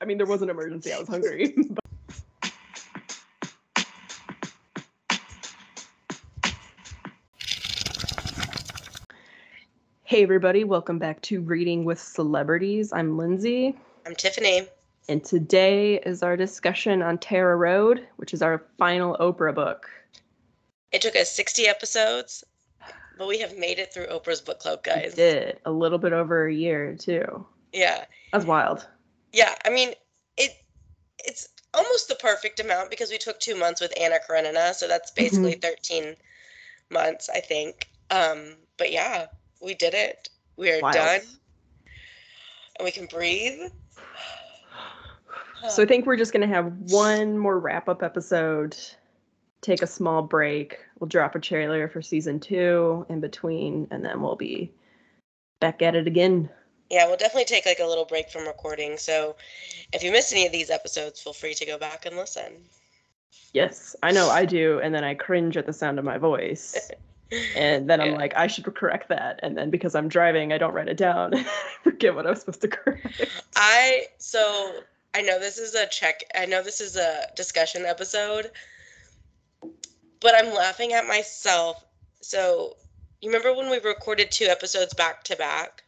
I mean, there was an emergency. I was hungry. but- Hey, everybody, welcome back to Reading with Celebrities. I'm Lindsay, I'm Tiffany. and today is our discussion on Tara Road, which is our final Oprah book. It took us 60 episodes, but we have made it through Oprah's book club, We guys. did a little bit over a year, too. Yeah. That's wild. Yeah, I mean, it it's almost the perfect amount because we took 2 months with Anna Karenina, so that's basically 13 months, I think. Um, but yeah, we did it. We are Wild. done. And we can breathe. So I think we're just gonna have one more wrap up episode, take a small break. We'll drop a trailer for season two in between, and then we'll be back at it again. Yeah, we'll definitely take like a little break from recording. So if you missed any of these episodes, feel free to go back and listen. Yes, I know I do, and then I cringe at the sound of my voice. And then I'm Yeah. like, I should correct that. And then because I'm driving, I don't write it down. I forget what I was supposed to correct. I so I know this is a check. I know this is a discussion episode, but I'm laughing at myself. So you remember when we recorded two episodes back to back,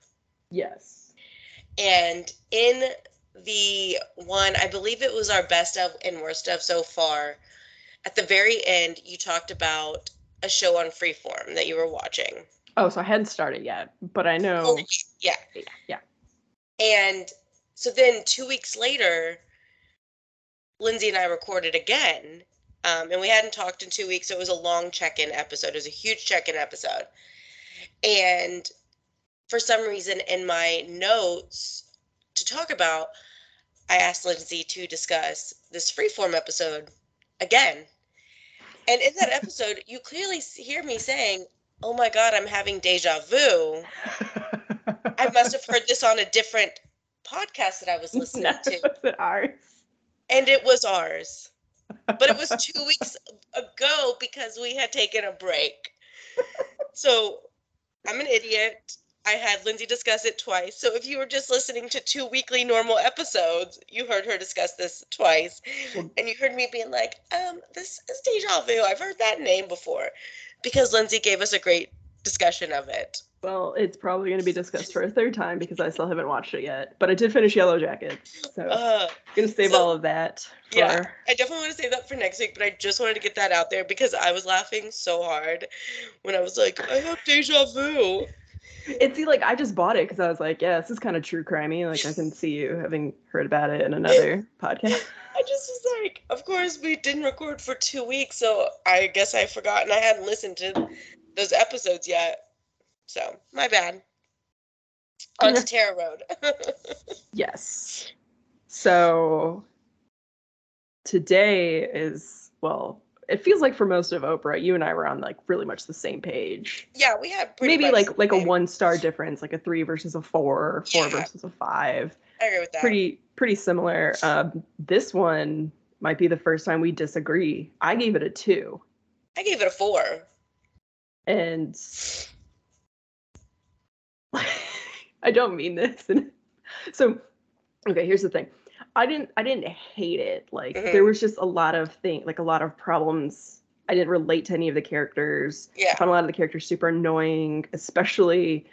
Yes. and in the one, I believe it was our best of and worst of so far. At the very end, you talked about a show on Freeform that you were watching. Oh, so I hadn't started yet, but I know. Oh, yeah. Yeah. And so then two weeks later, Lindsay and I recorded again. Um, and we hadn't talked in two weeks. So it was a long check in episode. It was a huge check in episode. And for some reason, in my notes to talk about, I asked Lindsay to discuss this freeform episode again. And in that episode, you clearly hear me saying, Oh my God, I'm having deja vu. I must have heard this on a different podcast that I was listening No, to, was it ours? and it was ours. But it was two weeks ago because we had taken a break. So I'm an idiot. I had Lindsay discuss it twice. So if you were just listening to two weekly normal episodes, you heard her discuss this twice. And you heard me being like, um, this is deja vu. I've heard that name before. Because Lindsay gave us a great discussion of it. Well, it's probably going to be discussed for a third time because I still haven't watched it yet. But I did finish Yellow Jackets, so I'm Uh, gonna save so- all of that. For, Yeah. I definitely want to save that for next week, but I just wanted to get that out there because I was laughing so hard when I was like, I have deja vu. It's see, like I just bought it because I was like, yeah, this is kind of true crimey. Like I can see you having heard about it in another podcast. I just was like, of course, we didn't record for two weeks, so I guess I forgot and I hadn't listened to those episodes yet. So, my bad. On to Tara Road. Yes. So today is well, it feels like for most of Oprah, you and I were on like really much the same page. yeah, we had pretty Maybe like like a one star difference, like a three versus a four, four Yeah. versus a five. I agree with that. Pretty pretty similar. Um, this one might be the first time we disagree. I gave it a two, I gave it a four. and I don't mean this. So, okay, here's the thing. I didn't I didn't hate it. Like there Mhm. was just a lot of thing, like a lot of problems. I didn't relate to any of the characters. I found a lot of the characters super annoying, especially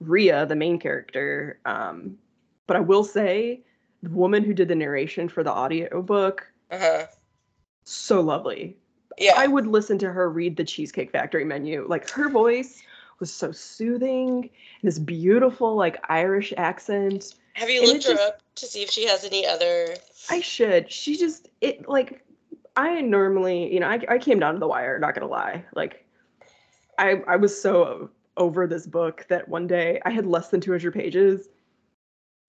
Ria, the main character. Um, but I will say, the woman who did the narration for the audiobook, Uh huh. so lovely. Yeah. I would listen to her read the Cheesecake Factory menu. Like her voice was so soothing, this beautiful like Irish accent. Have you and looked her just- up to see if she has any other? I should. She just it like I normally, you know, I I came down to the wire, not gonna lie. Like I I was so over this book that one day I had less than 200 pages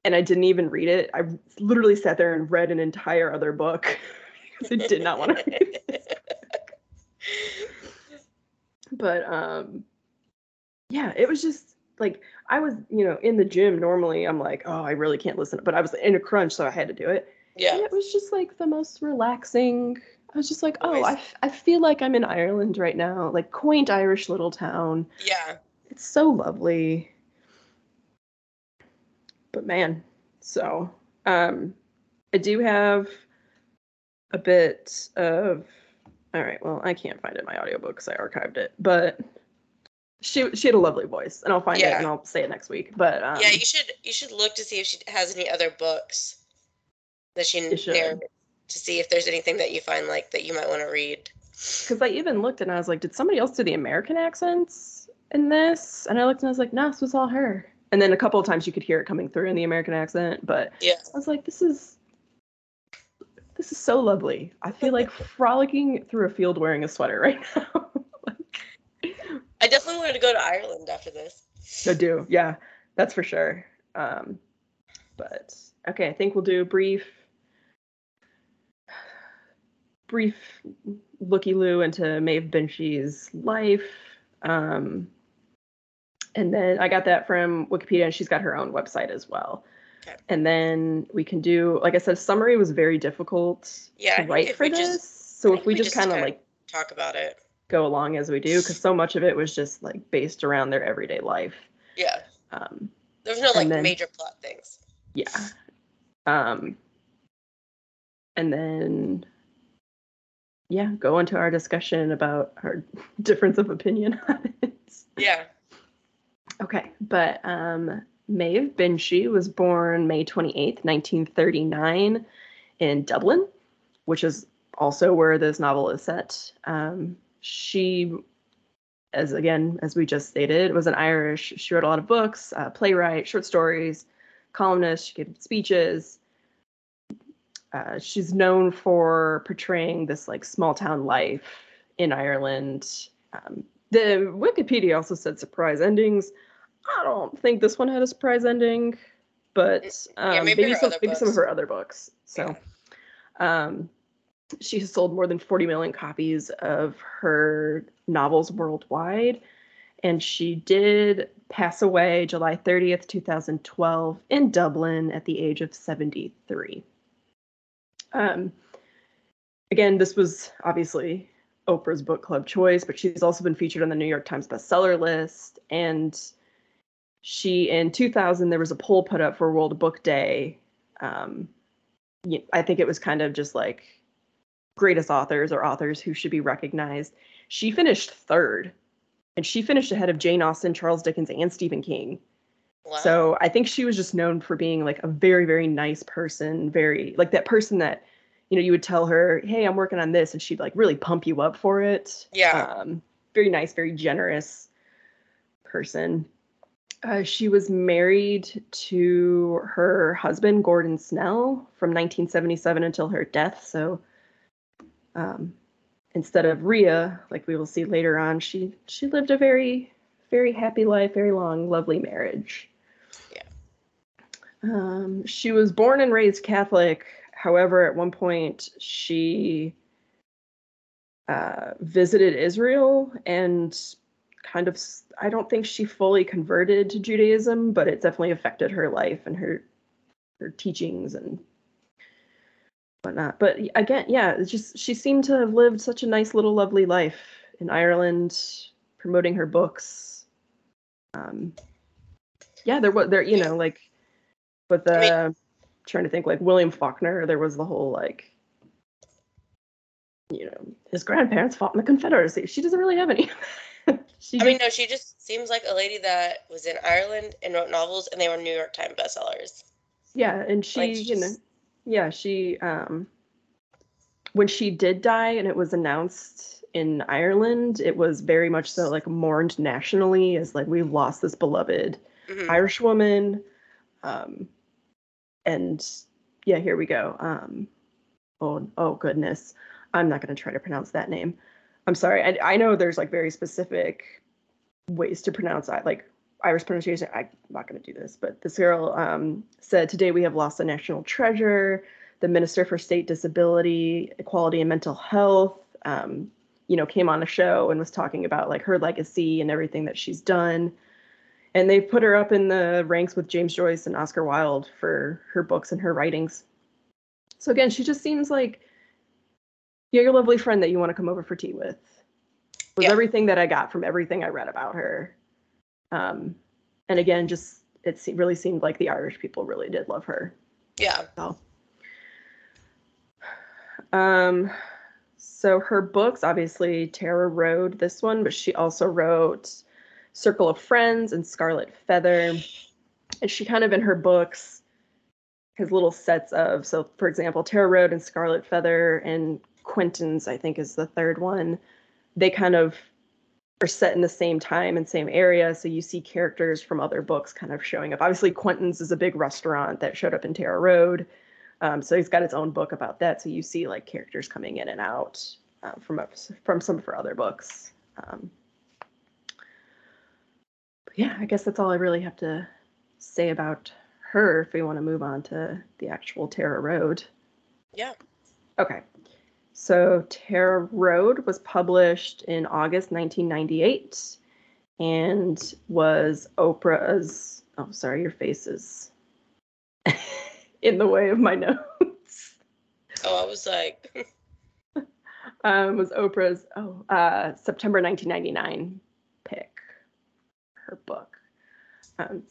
and I didn't even read it. I literally sat there and read an entire other book because I did not want to read it. But um yeah, it was just like I was, you know, in the gym normally I'm like, oh, I really can't listen, but I was in a crunch so I had to do it. yeah. And it was just like the most relaxing. I was just like, oh, Always. I, f- I feel like I'm in Ireland right now, like quaint Irish little town. Yeah. It's so lovely. But man, so um I do have a bit of. All right. Well, I can't find it in my audiobook because I archived it, but she she had a lovely voice, and I'll find it and I'll say it next week. But um, yeah, you should you should look to see if she has any other books that she narrated to see if there's anything that you find like that you might want to read. because I even looked and I was like, did somebody else do the American accents in this? And I looked and I was like, no, this was all her. And then a couple of times you could hear it coming through in the American accent, but Yeah. I was like, this is this is so lovely. I feel like frolicking through a field wearing a sweater right now. I definitely wanted to go to Ireland after this. I do, yeah, that's for sure. Um, but okay, I think we'll do a brief, brief looky loo into Maeve Binchy's life. Um, and then I got that from Wikipedia, and she's got her own website as well. Okay. And then we can do, like I said, summary was very difficult Yeah, to write for this. just- so if we we just just kinda- like Talk about it. Go along as we do, because so much of it was just like based around their everyday life. Yeah. Um, There's no like then- major plot things. yeah um and then yeah go into our discussion about our difference of opinion on it Yeah. okay but um maeve binchy was born may 28th 1939 in dublin which is also where this novel is set um she as again as we just stated was an irish she wrote a lot of books uh, playwright short stories columnist. She gave speeches. Uh, she's known for portraying this like small town life in Ireland. Um, the Wikipedia also said surprise endings. I don't think this one had a surprise ending, but um, Yeah, maybe maybe, some maybe some of her other books. So um, she has sold more than 40 million copies of her novels worldwide. And she did pass away July 30th, 2012, in Dublin at the age of 73. Um, again, this was obviously Oprah's book club choice, but she's also been featured on the New York Times bestseller list. And she, in 2000, there was a poll put up for World Book Day. Um, I think it was kind of just like greatest authors or authors who should be recognized. She finished third, and she finished ahead of Jane Austen, Charles Dickens, and Stephen King. Wow. So I think she was just known for being like a very, very nice person, very like that person that, you know, you would tell her, hey, I'm working on this, and she'd like really pump you up for it. Yeah. Um, very nice, very generous person. Uh, she was married to her husband, Gordon Snell, from 1977 until her death. So um, instead of Ria, like we will see later on, she she lived a very, very happy life, very long, lovely marriage. Yeah. Um, she was born and raised Catholic. However, at one point she uh, visited Israel and kind of I don't think she fully converted to Judaism, but it definitely affected her life and her her teachings and whatnot. But again, yeah, it's just she seemed to have lived such a nice little lovely life in Ireland, promoting her books. Um, yeah, there was there you know like with the I mean- trying to think like William Faulkner, there was the whole like you know his grandparents fought in the Confederacy. She doesn't really have any. she I mean, no, she just seems like a lady that was in Ireland and wrote novels, and they were New York Times bestsellers. yeah, and she like, you know yeah she um when she did die and it was announced in Ireland, it was very much so like mourned nationally as like we've lost this beloved Mhm. Irish woman. Um, and yeah, here we go. Um, oh, oh goodness, I'm not going to try to pronounce that name. I'm sorry. I, I know there's like very specific ways to pronounce I like Irish pronunciation. I'm not going to do this, but this girl um, said today we have lost a national treasure. The Minister for State Disability, Equality, and Mental Health, um, you know, came on a show and was talking about like her legacy and everything that she's done and they put her up in the ranks with James Joyce and Oscar Wilde for her books and her writings. So again, she just seems like yeah, your lovely friend that you want to come over for tea with. Was Yeah. everything that I got from everything I read about her. Um, and again, just it se- really seemed like the Irish people really did love her. Yeah. So, Um, so her books, obviously Tara Road, this one, but she also wrote Circle of Friends and Scarlet Feather. And she kind of in her books has little sets of so for example, Tara Road and Scarlet Feather and Quentin's, I think is the third one. They kind of are set in the same time and same area. So you see characters from other books kind of showing up. Obviously, Quentin's is a big restaurant that showed up in Tara Road. Um, so he's got his own book about that. So you see like characters coming in and out uh, from from some of her other books. Um, yeah, I guess that's all I really have to say about her. If we want to move on to the actual Tara Road. Yeah. Okay. So Tara Road was published in August 1998 and was Oprah's. Oh, sorry, your face is in the way of my notes. Oh, I was like. um, was Oprah's oh uh, September 1999 pick, her book. Um,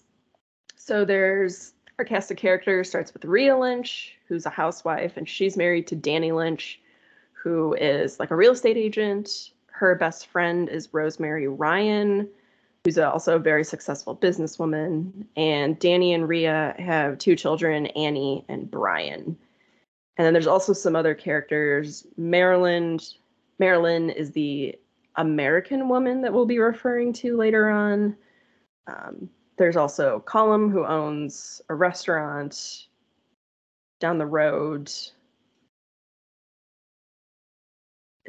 so there's our cast of characters starts with Ria Lynch, who's a housewife, and she's married to Danny Lynch, who is like a real estate agent. Her best friend is Rosemary Ryan, who's also a very successful businesswoman. And Danny and Ria have two children, Annie and Brian. And then there's also some other characters. Marilyn, Marilyn is the American woman that we'll be referring to later on. Um, there's also Colum, who owns a restaurant down the road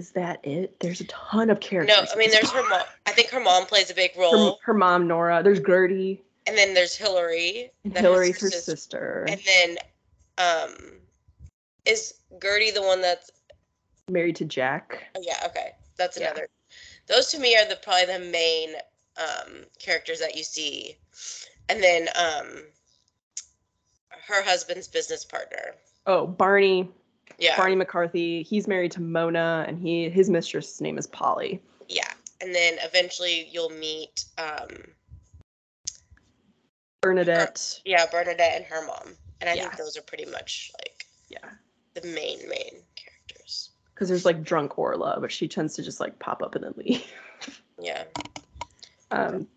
is that it? There's a ton of characters. No, I mean there's her mom. I think her mom plays a big role. Her, her mom Nora. There's Gertie. And then there's Hillary. And Hillary's her, her sister. And then, um, is Gertie the one that's married to Jack? Oh, yeah. Okay, that's another. Yeah. Those to me are the probably the main um, characters that you see, and then um, her husband's business partner. Oh, Barney. Yeah. Barney McCarthy. He's married to Mona, and he his mistress' name is Polly. Yeah, and then eventually you'll meet um, Bernadette. Her, yeah, Bernadette and her mom, and I yeah. think those are pretty much like yeah the main main characters. Because there's like drunk Orla, but she tends to just like pop up and then leave. yeah. Um,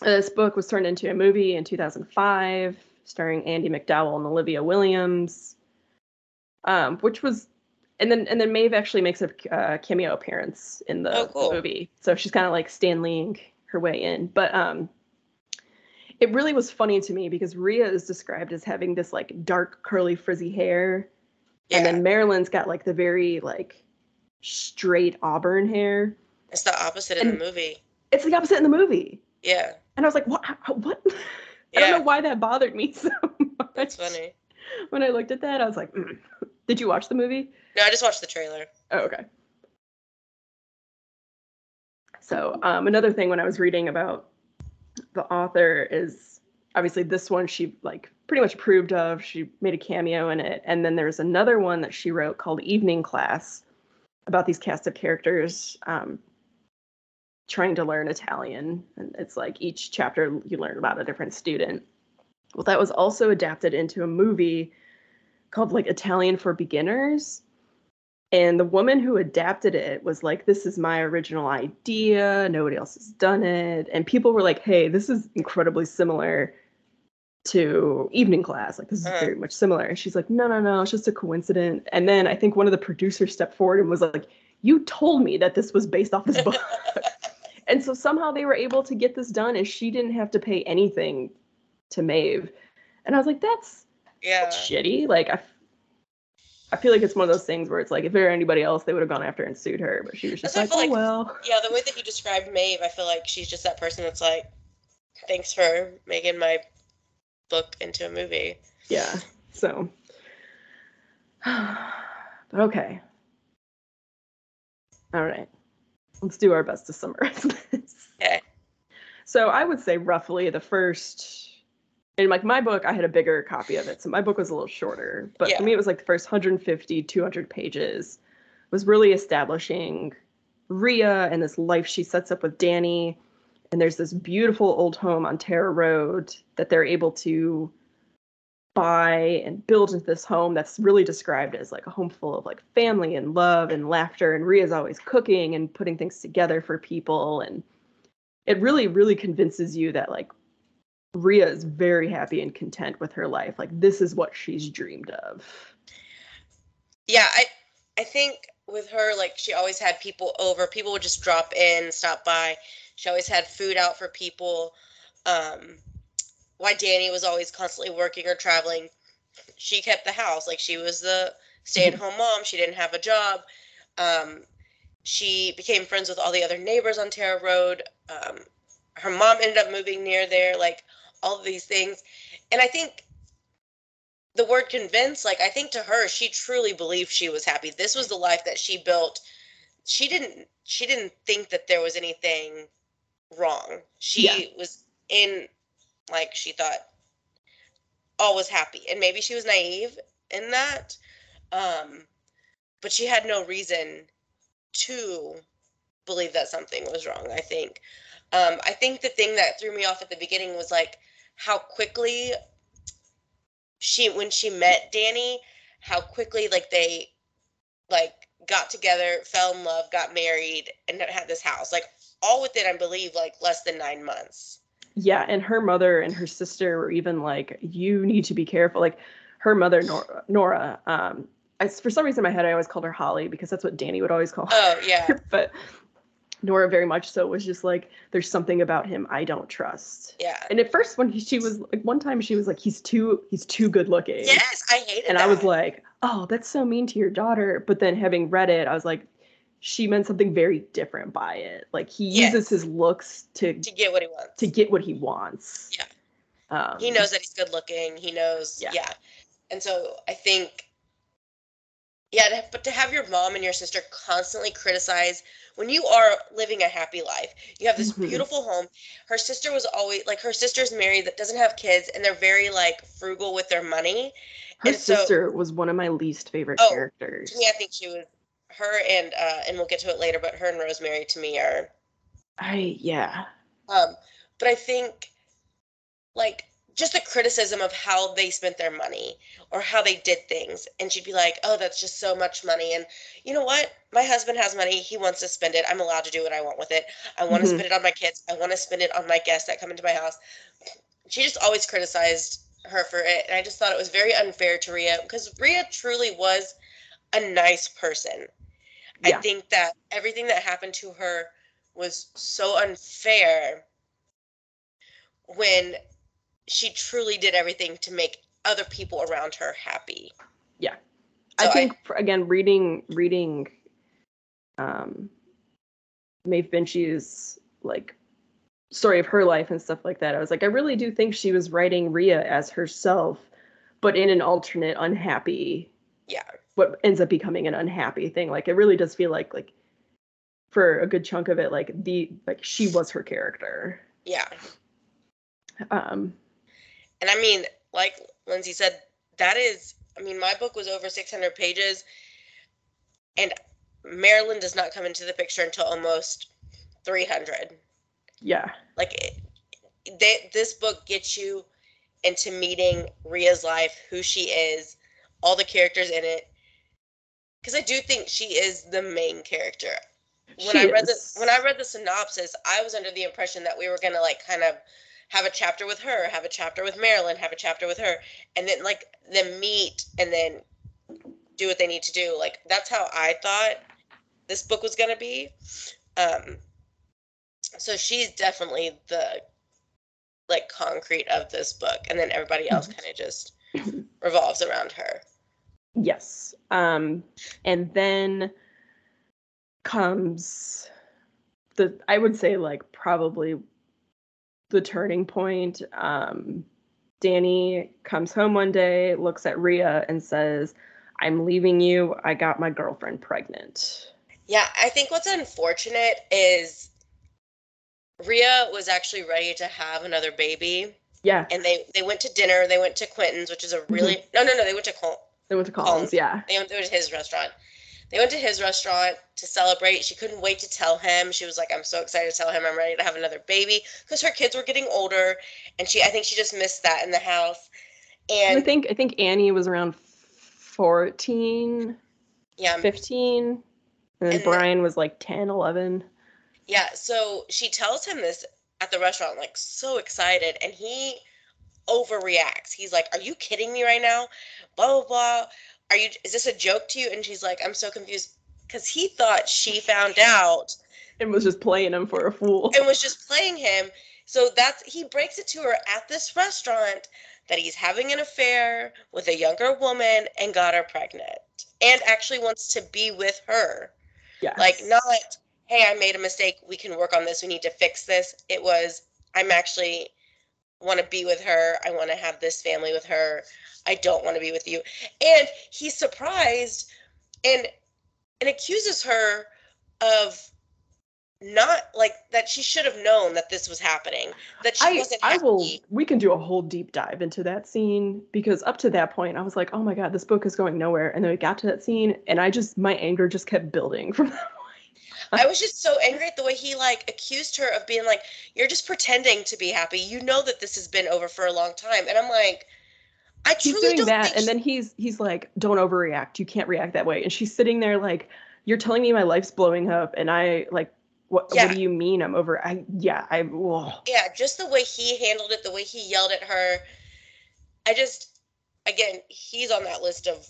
this book was turned into a movie in 2005, starring Andie MacDowell and Olivia Williams um, which was and then and then Maeve actually makes a uh, cameo appearance in the, oh, cool. movie, so she's kind of like Stan Leeing her way in. But um, it really was funny to me because Ria is described as having this like dark curly frizzy hair, yeah. and then Marilyn's got like the very like straight auburn hair. It's the opposite and in the movie. It's the opposite in the movie. Yeah. And I was like, what? What? Yeah. I don't know why that bothered me so much. That's funny. When I looked at that, I was like, mm. Did you watch the movie? No, I just watched the trailer. Oh, okay. So um, another thing when I was reading about the author is obviously this one she like pretty much approved of. She made a cameo in it, and then there's another one that she wrote called Evening Class about these cast of characters um, trying to learn Italian, and it's like each chapter you learn about a different student. Well, that was also adapted into a movie called like Italian for Beginners. And the woman who adapted it was like, This is my original idea. Nobody else has done it. And people were like, Hey, this is incredibly similar to evening class. Like, this is uh-huh. very much similar. And she's like, No, no, no, it's just a coincidence. And then I think one of the producers stepped forward and was like, You told me that this was based off this book. and so somehow they were able to get this done and she didn't have to pay anything to Maeve. And I was like, That's yeah shitty. Like I, I feel like it's one of those things where it's like if there were anybody else, they would have gone after and sued her, but she was just like, oh like, well. Yeah, the way that you described Maeve, I feel like she's just that person that's like, thanks for making my book into a movie. Yeah. So. but okay. All right. Let's do our best to summarize this. Okay. So I would say roughly the first in like my book i had a bigger copy of it so my book was a little shorter. But yeah. for me it was like the first 150 200 pages was really establishing ria and this life she sets up with Danny. And there's this beautiful old home on Tara Road that they're able to buy and build into this home that's really described as like a home full of like family and love and laughter. And Ria's always cooking and putting things together for people. And it really really convinces you that like Ria is very happy and content with her life like this is what she's dreamed of yeah i i think with her like she always had people over people would just drop in stop by she always had food out for people um why Danny was always constantly working or traveling. She kept the house. Like she was the stay at home mom. She didn't have a job. Um, she became friends with all the other neighbors on Tara Road. Um, her mom ended up moving near there, like all of these things. And I think the word convince, like I think to her, she truly believed she was happy. This was the life that she built. She didn't she didn't think that there was anything wrong. She yeah. was in like she thought all was happy. And maybe she was naive in that. Um, but she had no reason to believe that something was wrong, I think. Um, I think the thing that threw me off at the beginning was like how quickly she when she met Danny, how quickly like they like got together, fell in love, got married, and had this house. Like all within, I believe, like less than nine months yeah and her mother and her sister were even like you need to be careful like her mother nora, nora um I, for some reason in my head i always called her holly because that's what danny would always call her oh yeah but nora very much so was just like there's something about him i don't trust yeah and at first when he, she was like one time she was like he's too he's too good looking yes i hated and that. i was like oh that's so mean to your daughter but then having read it i was like she meant something very different by it. Like he yes. uses his looks to to get what he wants. To get what he wants. Yeah. Um, he knows that he's good looking. He knows. Yeah. yeah. And so I think, yeah, to, but to have your mom and your sister constantly criticize when you are living a happy life, you have this mm-hmm. beautiful home. Her sister was always like her sister's married that doesn't have kids, and they're very like frugal with their money. Her and sister so, was one of my least favorite oh, characters. Yeah, I think she was her and uh and we'll get to it later but her and rosemary to me are i yeah um but i think like just the criticism of how they spent their money or how they did things. And she'd be like oh that's just so much money. And you know what? My husband has money. He wants to spend it. I'm allowed to do what i want with it. I want to mm-hmm. spend it on my kids. I want to spend it on my guests that come into my house. She just always criticized her for it. And i just thought it was very unfair to Ria because Ria truly was a nice person. Yeah. I think that everything that happened to her was so unfair when she truly did everything to make other people around her happy. Yeah. So I think I, again reading reading um Maeve Binchy's like story of her life and stuff like that. I was like I really do think she was writing Ria as herself but in an alternate unhappy yeah what ends up becoming an unhappy thing. Like it really does feel like like for a good chunk of it, like the like she was her character. Yeah. Um and I mean, like Lindsay said, that is I mean, my book was over 600 pages and Marilyn does not come into the picture until almost 300. Yeah. Like it, they, this book gets you into meeting Ria's life, who she is, all the characters in it, because I do think she is the main character. When she I read is. the when I read the synopsis, I was under the impression that we were gonna like kind of have a chapter with her, have a chapter with Marilyn, have a chapter with her, and then like them meet and then do what they need to do. Like that's how I thought this book was gonna be. Um, so she's definitely the like concrete of this book, and then everybody else mm-hmm. kind of just revolves around her. Yes. Um, and then comes the I would say like probably the turning point. Um, Danny comes home one day, looks at Ria, and says, I'm leaving you. I got my girlfriend pregnant. Yeah, I think what's unfortunate is Ria was actually ready to have another baby. Yeah. And they they went to dinner. They went to Quentin's, which is a really mm-hmm. no no no. They went to Col- they went to Collins, Collins. yeah. They went, they went to his restaurant. They went to his restaurant to celebrate. She couldn't wait to tell him. She was like, "I'm so excited to tell him I'm ready to have another baby," because her kids were getting older, and she, I think, she just missed that in the house. And I think I think Annie was around 14, yeah, 15, and And Brian was like 10, 11. Yeah, so she tells him this at the restaurant, like so excited, and he overreacts. He's like, Are you kidding me right now? Blah blah blah. Are you is this a joke to you? And she's like, I'm so confused. Because he thought she found out And was just playing him for a fool. and was just playing him. So that's he breaks it to her at this restaurant that he's having an affair with a younger woman and got her pregnant. And actually wants to be with her. Yeah. Like not, hey, I made a mistake. We can work on this. We need to fix this. It was, I'm actually want to be with her. I want to have this family with her. I don't want to be with you. And he's surprised and and accuses her of not like that she should have known that this was happening. That she I, wasn't happy. I will we can do a whole deep dive into that scene because up to that point I was like, oh my god, this book is going nowhere. And then we got to that scene and I just my anger just kept building from that I was just so angry at the way he like accused her of being like, "You're just pretending to be happy. You know that this has been over for a long time." And I'm like, I he's doing that and she- then he's he's like don't overreact you can't react that way and she's sitting there like you're telling me my life's blowing up and i like what Yeah. what do you mean i'm over i yeah i whoa. yeah, just the way he handled it, the way he yelled at her. I just, again, he's on that list of.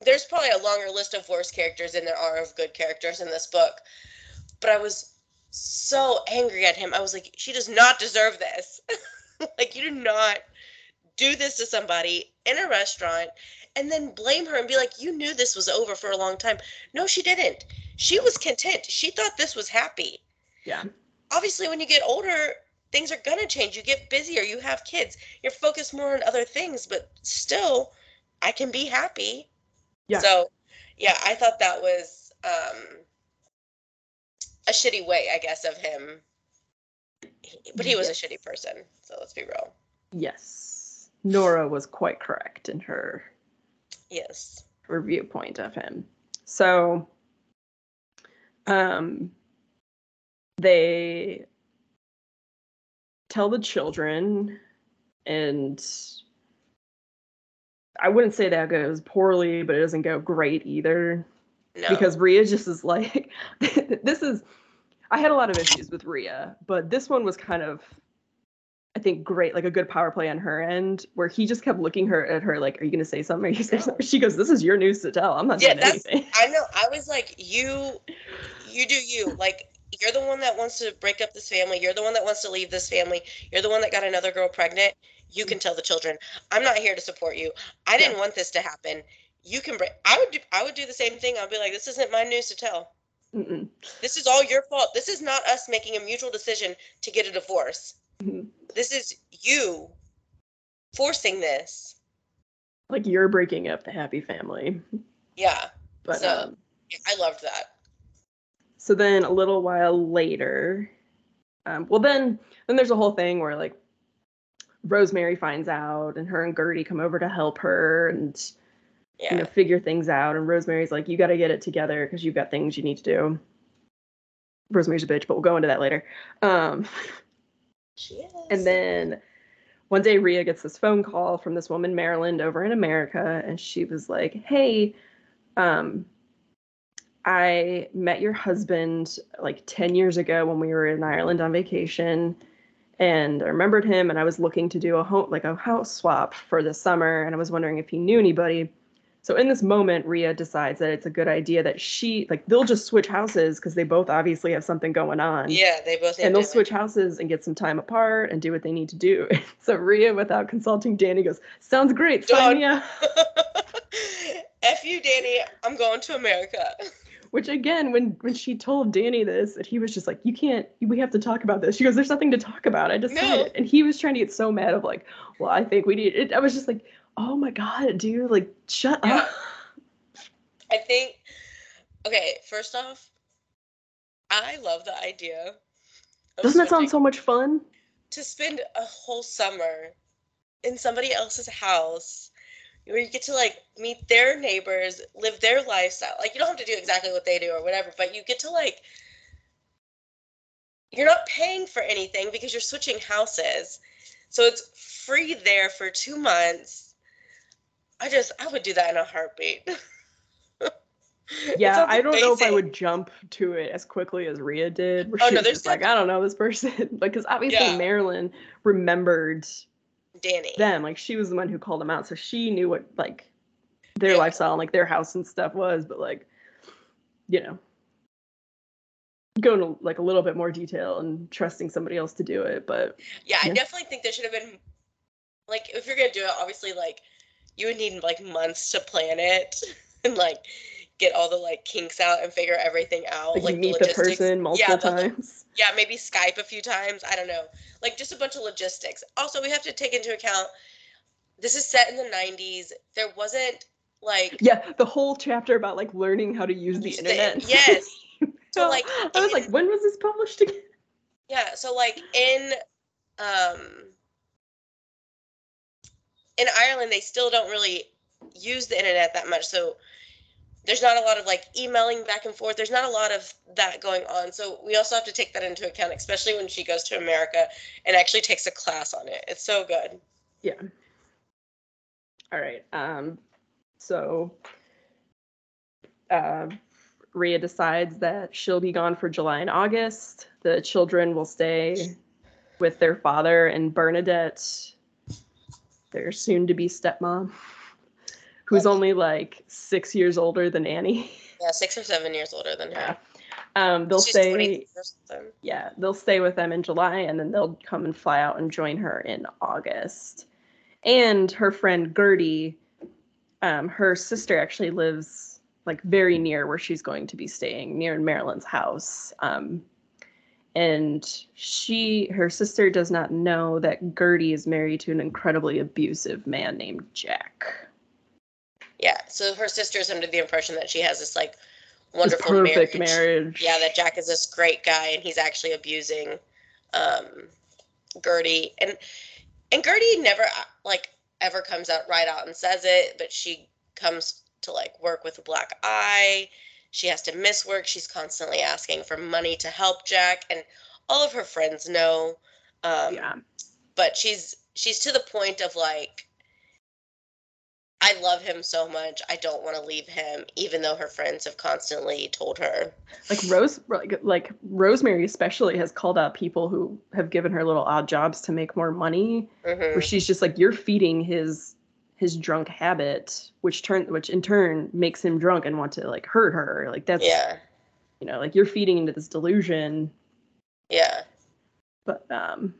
There's probably a longer list of worst characters than there are of good characters in this book, but I was so angry at him. I was like, she does not deserve this. like, you do not do this to somebody in a restaurant and then blame her and be like, you knew this was over for a long time. No, she didn't. She was content. She thought this was happy yeah obviously when you get older things are going to change you get busier you have kids you're focused more on other things but still i can be happy Yeah. so yeah i thought that was um a shitty way i guess of him. But he was Yes. a shitty person so let's be real. Yes. Nora was quite correct in her yes. her viewpoint of him. So um they tell the children and i wouldn't say that goes poorly but it doesn't go great either no because Ria just is like this is I had a lot of issues with Ria, but this one was kind of I think great, like a good power play on her end, where he just kept looking her at her like, "Are you gonna say something? Are you gonna say something?" She goes, "This is your news to tell. I'm not Yeah, doing that's- anything." i know i was like you you do you like you're the one that wants to break up this family. You're the one that wants to leave this family. You're the one that got another girl pregnant. You can tell the children i'm not here to support you. I didn't Yeah. want this to happen. You can break i would do i would do the same thing. I'd be like this isn't my news to tell. Mm-mm. this is all your fault. This is not us making a mutual decision to get a divorce. Mhm. this is you forcing this. Like you're breaking up the happy family, yeah. But So- um, i loved that so then a little while later, um, well then then there's a whole thing where like Rosemary finds out, and her and Gertie come over to help her, and yeah. you know figure things out. And rosemary's like you got to get it together because you've got things you need to do. Rosemary's a bitch but we'll go into that later. Um she is. and then one day Ria gets this phone call from this woman Marilyn over in America and she was like hey um I met your husband like 10 years ago when we were in Ireland on vacation and I remembered him and I was looking to do a home like a house swap for the summer and I was wondering if he knew anybody. So in this moment Ria decides that it's a good idea that she like they'll just switch houses because they both obviously have something going on yeah they both and they'll switch houses and get some time apart and do what they need to do. so Ria without consulting Danny, goes, "Sounds great, Done. sign me up." F you, Danny. I'm going to America. Which again, when when she told Danny this, and he was just like, "You can't. We have to talk about this." She goes, "There's nothing to talk about. I decided." No. And he was trying to get so mad of like, "Well, I think we need." It. I was just like, "Oh my god, dude! Like, shut Yeah. up." I think, okay, first off, I love the idea. Doesn't that sound so much fun? To spend a whole summer in somebody else's house where you get to like meet their neighbors, live their lifestyle. Like, you don't have to do exactly what they do or whatever, but you get to like, you're not paying for anything because you're switching houses. So it's free there for two months. I just I would do that in a heartbeat. Yeah, I don't know if I would jump to it as quickly as Ria did. Oh, no, there's just like, I don't know this person. because obviously Yeah. Marilyn remembered Danny. them. Like she was the one who called them out. So she knew what like their Yeah. lifestyle and like their house and stuff was, but like, you know. Go into like a little bit more detail and trusting somebody else to do it. But Yeah, I definitely think there should have been like if you're gonna do it, obviously like you would need like months to plan it and like get all the like kinks out and figure everything out. like, like you meet the logistics. person multiple yeah, the- times. yeah, maybe Skype a few times. I don't know. Like just a bunch of logistics. Also, we have to take into account this is set in the 90s. There wasn't like Yeah, the whole chapter about like learning how to use the the- internet. yes. So, So like, I was like, when was this published again? Yeah, so like in um in Ireland they still don't really use the internet that much. So there's not a lot of like emailing back and forth. There's not a lot of that going on. So we also have to take that into account, especially when she goes to America and actually takes a class on it. It's so good. Yeah. All right. Um, so uh, Ria decides that she'll be gone for July and August. The children will stay with their father and Bernadette, their soon to be stepmom, who's only like six years older than Annie. Yeah, six or seven years older than Yeah. her. Um, they'll She's stay 23 or something. yeah, they'll stay with them in July and then they'll come and fly out and join her in August. And her friend Gertie, um, her sister actually lives like very near where she's going to be staying, near Marilyn's house. Um, and she, her sister, does not know that Gertie is married to an incredibly abusive man named Jack. Yeah, so her sister's under the impression that she has this like wonderful perfect marriage. marriage. yeah that jack is this great guy and he's actually abusing um gertie and and gertie never uh, like ever comes out right out and says it but she comes to like work with a black eye she has to miss work she's constantly asking for money to help jack and all of her friends know um yeah. but she's she's to the point of like I love him so much. I don't want to leave him, even though her friends have constantly told her. like Rose like, like Rosemary especially has called out people who have given her little odd jobs to make more money Mhm. where she's just like you're feeding his his drunk habit which turn which in turn makes him drunk and want to like hurt her like that's Yeah, you know like you're feeding into this delusion yeah, but um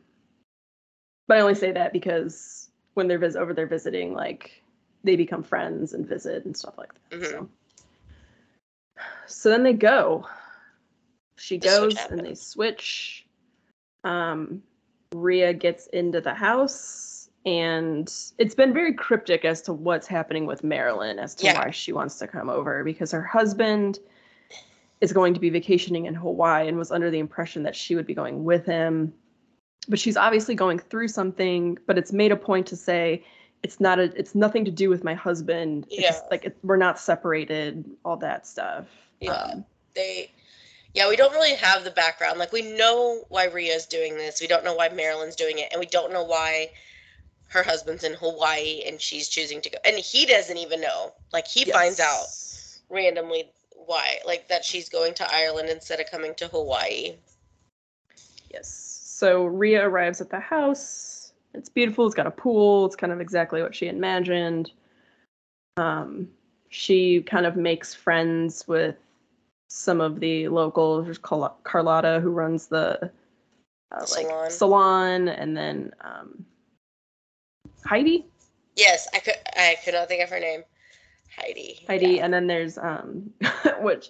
but I only say that because when they're vis- over there visiting like they become friends and visit and stuff like that Mhm. so so then they go she The goes and they switch um Ria gets into the house and it's been very cryptic as to what's happening with Marilyn as to Yeah. why she wants to come over because her husband is going to be vacationing in Hawaii and was under the impression that she would be going with him. But she's obviously going through something, but it's made a point to say it's not a it's nothing to do with my husband. It's Yeah. like it, we're not separated, all that stuff. Yeah. Um, they. Yeah, we don't really have the background. Like we know why Ria's doing this. We don't know why Marilyn's doing it, and we don't know why her husband's in Hawaii and she's choosing to go. And he doesn't even know. Like he finds out randomly why, like that she's going to Ireland instead of coming to Hawaii. Yes. So Ria arrives at the house. It's beautiful. It's got a pool. It's kind of exactly what she imagined. Um, she kind of makes friends with some of the locals. There's Carl- Carlotta who runs the uh, like Salon. salon, and then um, Heidi. Yes, I could. I could not think of her name. Heidi. Heidi, Yeah. and then there's um, which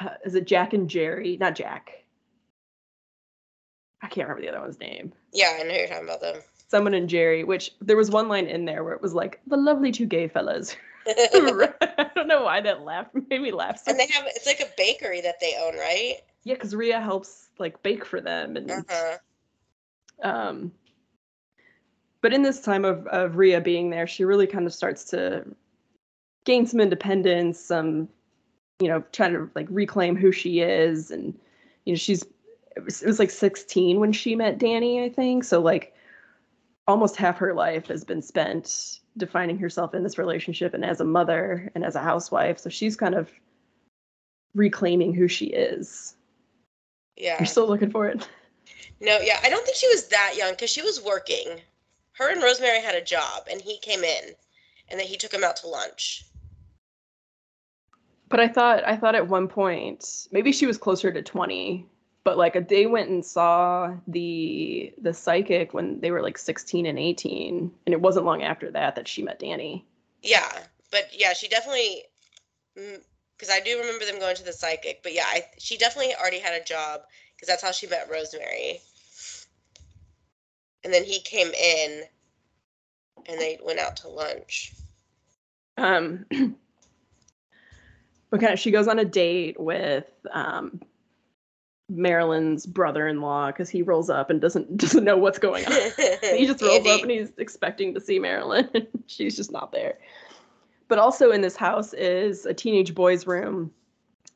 uh, is it Jack and Jerry? Not Jack. I can't remember the other one's name. Yeah, I know you're talking about them. someone and Jerry, which there was one line in there where it was like the lovely two gay fellas. I don't know why that laughed made me laugh. So and they have it's like a bakery that they own, right? yeah, because Ria helps like bake for them and Uh-huh. um but in this time of, of Ria being there, she really kind of starts to gain some independence, some you know, trying to like reclaim who she is and you know, she's it was, it was like 16 when she met Danny, I think. So like almost half her life has been spent defining herself in this relationship and as a mother and as a housewife. So she's kind of reclaiming who she is. Yeah. You're still looking for it. No, yeah, I don't think she was that young because she was working. Her and Rosemary had a job, and he came in, and then he took him out to lunch. But I thought I thought at one point maybe she was closer to 20, but like they went and saw the the psychic when they were like 16 and 18, and it wasn't long after that that she met Danny. Yeah, but yeah, she definitely because I do remember them going to the psychic. But yeah, I, she definitely already had a job because that's how she met Rosemary. And then he came in, and they went out to lunch. Um, but kind of, she goes on a date with um, Marilyn's brother-in-law because he rolls up and doesn't doesn't know what's going on. he just rolls Andy. up and he's expecting to see Marilyn, she's just not there. But also in this house is a teenage boy's room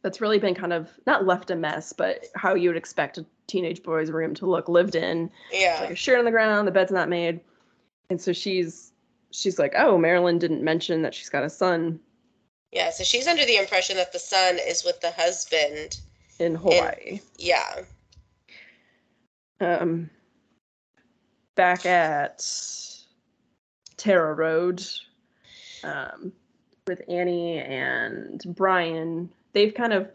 that's really been kind of not left a mess, but how you would expect a teenage boy's room to look lived in. Yeah. like a shirt on the ground, the bed's not made. And so she's she's like, "Oh, Marilyn didn't mention that she's got a son." Yeah, so she's under the impression that the son is with the husband in Hawaii. yeah. Um back at Tara Road um with Annie and Brian, they've kind of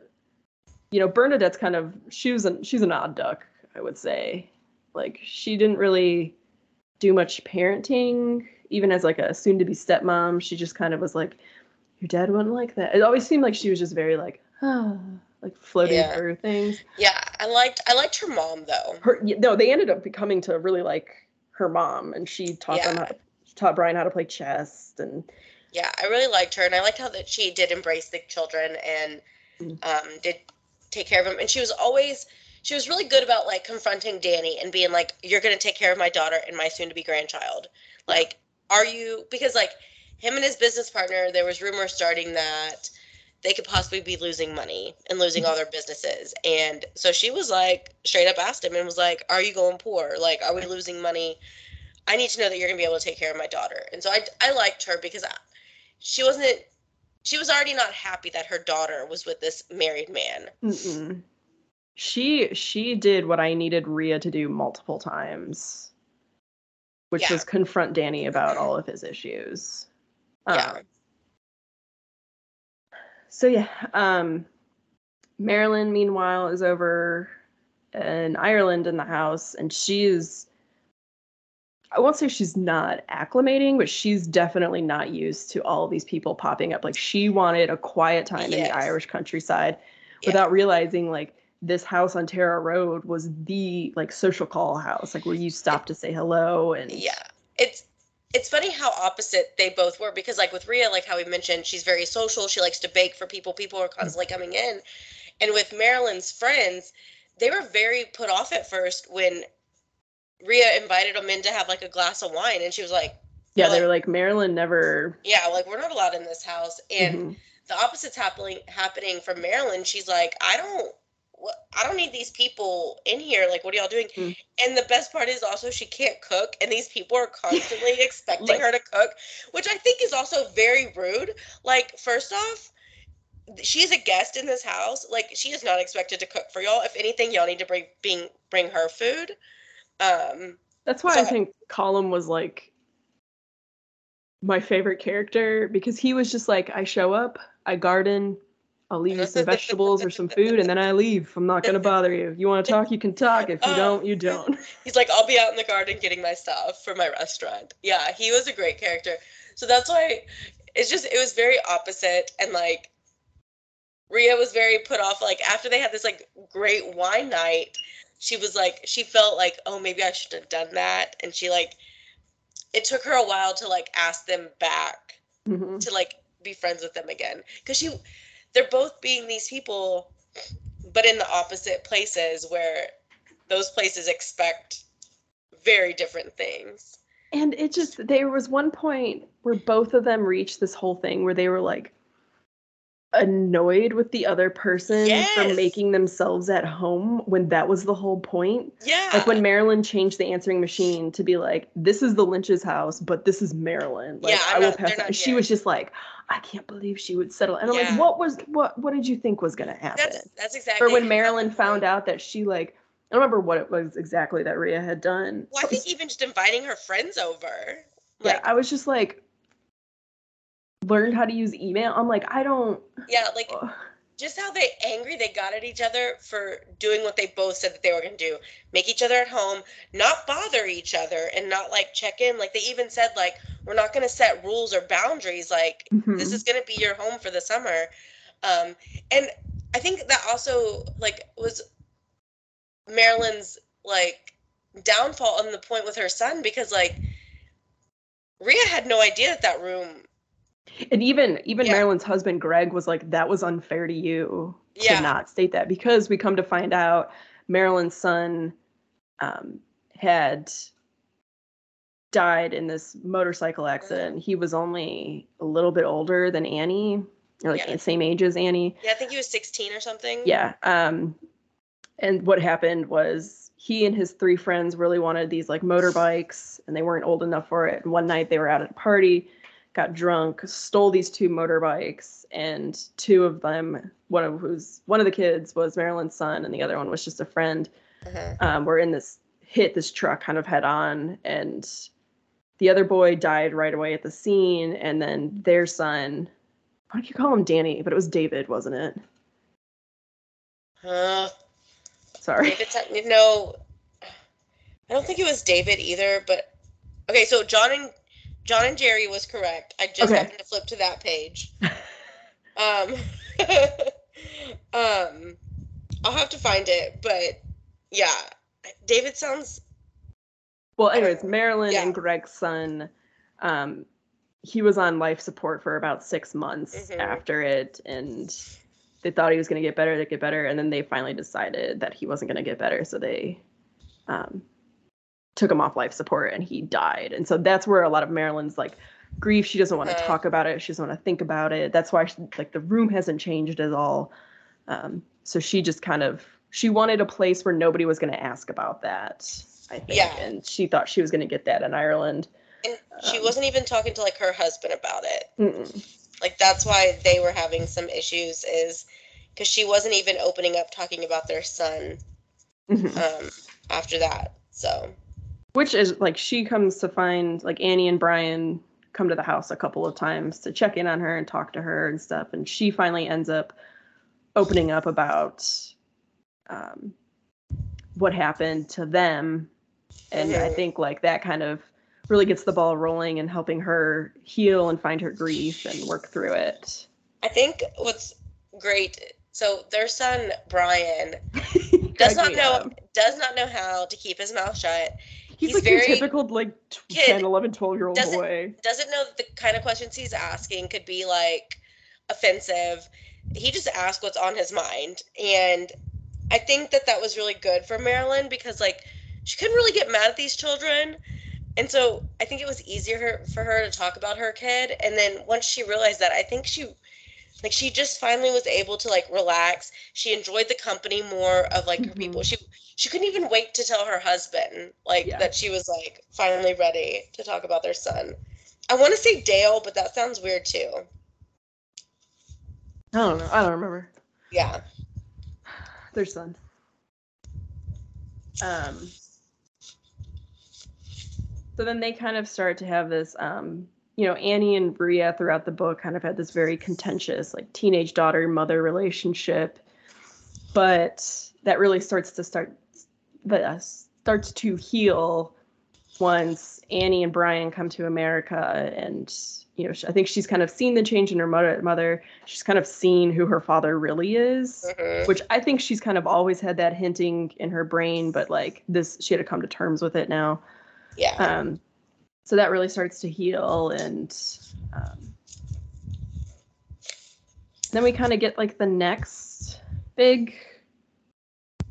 you know, Bernadette's kind of she was an she's an odd duck, I would say. Like she didn't really do much parenting, even as like a soon to be stepmom. She just kind of was like, Your dad wouldn't like that. It always seemed like she was just very like, ah, like floating yeah. through things. Yeah, I liked I liked her mom though. Her no, they ended up becoming to really like her mom, and she taught yeah. them how to, taught Brian how to play chess and. Yeah, I really liked her, and I liked how that she did embrace the children and mm. um, did take care of him. And she was always she was really good about like confronting Danny and being like, You're gonna take care of my daughter and my soon to be grandchild. Like, are you because like him and his business partner, there was rumors starting that they could possibly be losing money and losing all mm-hmm. their businesses. And so she was like, straight up asked him and was like, Are you going poor? Like, are we losing money? I need to know that you're gonna be able to take care of my daughter. And so I, I liked her because I, she wasn't she was already not happy that her daughter was with this married man. Mm-mm. She she did what I needed Ria to do multiple times, which yeah. was confront Danny about all of his issues. Yeah. Um, So yeah, um, Marilyn meanwhile is over in Ireland in the house, and she's I won't say she's not acclimating, but she's definitely not used to all these people popping up. Like she wanted a quiet time yes. in the Irish countryside yeah. without realizing like this house on Tara Road was the like social call house, like where you stop to say hello and Yeah. It's it's funny how opposite they both were because like with Ria, like how we mentioned, she's very social. She likes to bake for people. People are constantly coming in. And with Marilyn's friends, they were very put off at first when Ria invited them in to have like a glass of wine, and she was like, "Yeah, they were like Marilyn never." Yeah, like we're not allowed in this house, and mm-hmm. the opposite's happening happening from Marilyn. She's like, "I don't." I don't need these people in here. Like, what are y'all doing? Mm. And the best part is also she can't cook, and these people are constantly expecting like, her to cook, which I think is also very rude. Like, first off, she's a guest in this house. Like, she is not expected to cook for y'all. If anything, y'all need to bring bring bring her food. Um, That's why so I think Colm was like my favorite character because he was just like, I show up, I garden, I'll leave you some vegetables or some food, and then I leave. I'm not gonna bother you. You want to talk, you can talk. If you don't, you don't. He's like, I'll be out in the garden getting my stuff for my restaurant. Yeah, he was a great character. So that's why it's just it was very opposite and like Ria was very put off. Like after they had this like great wine night, she was like she felt like oh maybe i should have done that and she like it took her a while to like ask them back mm-hmm. to like be friends with them again because she they're both being these people but in the opposite places where those places expect very different things and it just there was one point where both of them reached this whole thing where they were like annoyed with the other person for making themselves at home when that was the whole point. Yeah. Like when Marilyn changed the answering machine to be like, "This is the Lynch's house, but this is Marilyn." Like, Yeah, I'm I will not- pass. they're That. not And she was just like, "I can't believe she would settle." And I'm Yeah. like, "What was what? What did you think was gonna happen?" that's that's exactly. or when Marilyn found out that she like, I don't remember what it was exactly that Ria had done. Well, I think even just inviting her friends over. yeah, I was just like, learned how to use email. I'm like, I don't. yeah, like ugh. Just how they angry they got at each other for doing what they both said that they were going to do. Make each other at home not bother each other and not like check in. Like they even said like we're not going to set rules or boundaries. Like this Mhm. is going to be your home for the summer. Um and i think that also like was marilyn's like downfall on the point with her son because like Ria had no idea that that room And even even Yeah. Marilyn's husband Greg was like, that was unfair to you to Yeah. not state that because we come to find out Marilyn's son um, had died in this motorcycle accident. He was only a little bit older than Annie, or like Yeah. same age as Annie. yeah i think he was 16 or something Yeah. Um, and what happened was he and his three friends really wanted these like motorbikes, and they weren't old enough for it. And one night they were out at a party, got drunk, stole these two motorbikes, and two of them, one of who's one of the kids was Marilyn's son, and the other one was just a friend. uh-huh. Um, were in this hit this truck kind of head on, and the other boy died right away at the scene, and then their son. Why don't you call him Danny? But it was David, wasn't it? Huh. Sorry. David no. I don't think it was David either, but okay. So John and John and Jerry was correct. I just Okay. happened to flip to that page. Um, um, I'll have to find it, but yeah, David sounds Well, anyways, Marilyn Yeah. and Greg's son, um, he was on life support for about six months Mhm. after it, and they thought he was going to get better, they get better, and then they finally decided that he wasn't going to get better, so they um, took him off life support, and he died. And so that's where a lot of Marilyn's like grief. She doesn't want to talk about it. She doesn't want to think about it. That's why she, like the room hasn't changed at all. Um, so she just kind of she wanted a place where nobody was going to ask about that. I think, Yeah. and she thought she was going to get that in Ireland. and she Um, wasn't even talking to like her husband about it. Mm-mm. Like that's why they were having some issues is because she wasn't even opening up talking about their son Mhm. um, after that. So Which is like she comes to find like Annie and Brian come to the house a couple of times to check in on her and talk to her and stuff, and she finally ends up opening up about um, what happened to them, and I think like that kind of really gets the ball rolling and helping her heal and find her grief and work through it. I think what's great. So their son Brian does not know up. does not know how to keep his mouth shut. He's, he's like your typical like t- Kid 10, 11, 12 year old doesn't- boy. Doesn't know the kind of questions he's asking could be like offensive. He just asked what's on his mind, and I think that that was really good for Marilyn because like she couldn't really get mad at these children. And so I think it was easier for her to talk about her kid. And then once she realized that, I think she like she just finally was able to like relax. She enjoyed the company more of like her people. She she couldn't even wait to tell her husband like Yeah. that she was like finally ready to talk about their son. I want to say Dale, but that sounds weird too. I don't know. I don't remember. Yeah. their son. Um, so then they kind of start to have this, um, you know, Annie and Bria throughout the book kind of had this very contentious, like teenage daughter mother relationship, but that really starts to start that uh, starts to heal once Annie and Brian come to America and you know I think she's kind of seen the change in her mother mother she's kind of seen who her father really is Mhm. which I think she's kind of always had that hinting in her brain, but like this, she had to come to terms with it now. Yeah. Um, so that really starts to heal, and um, then we kind of get like the next big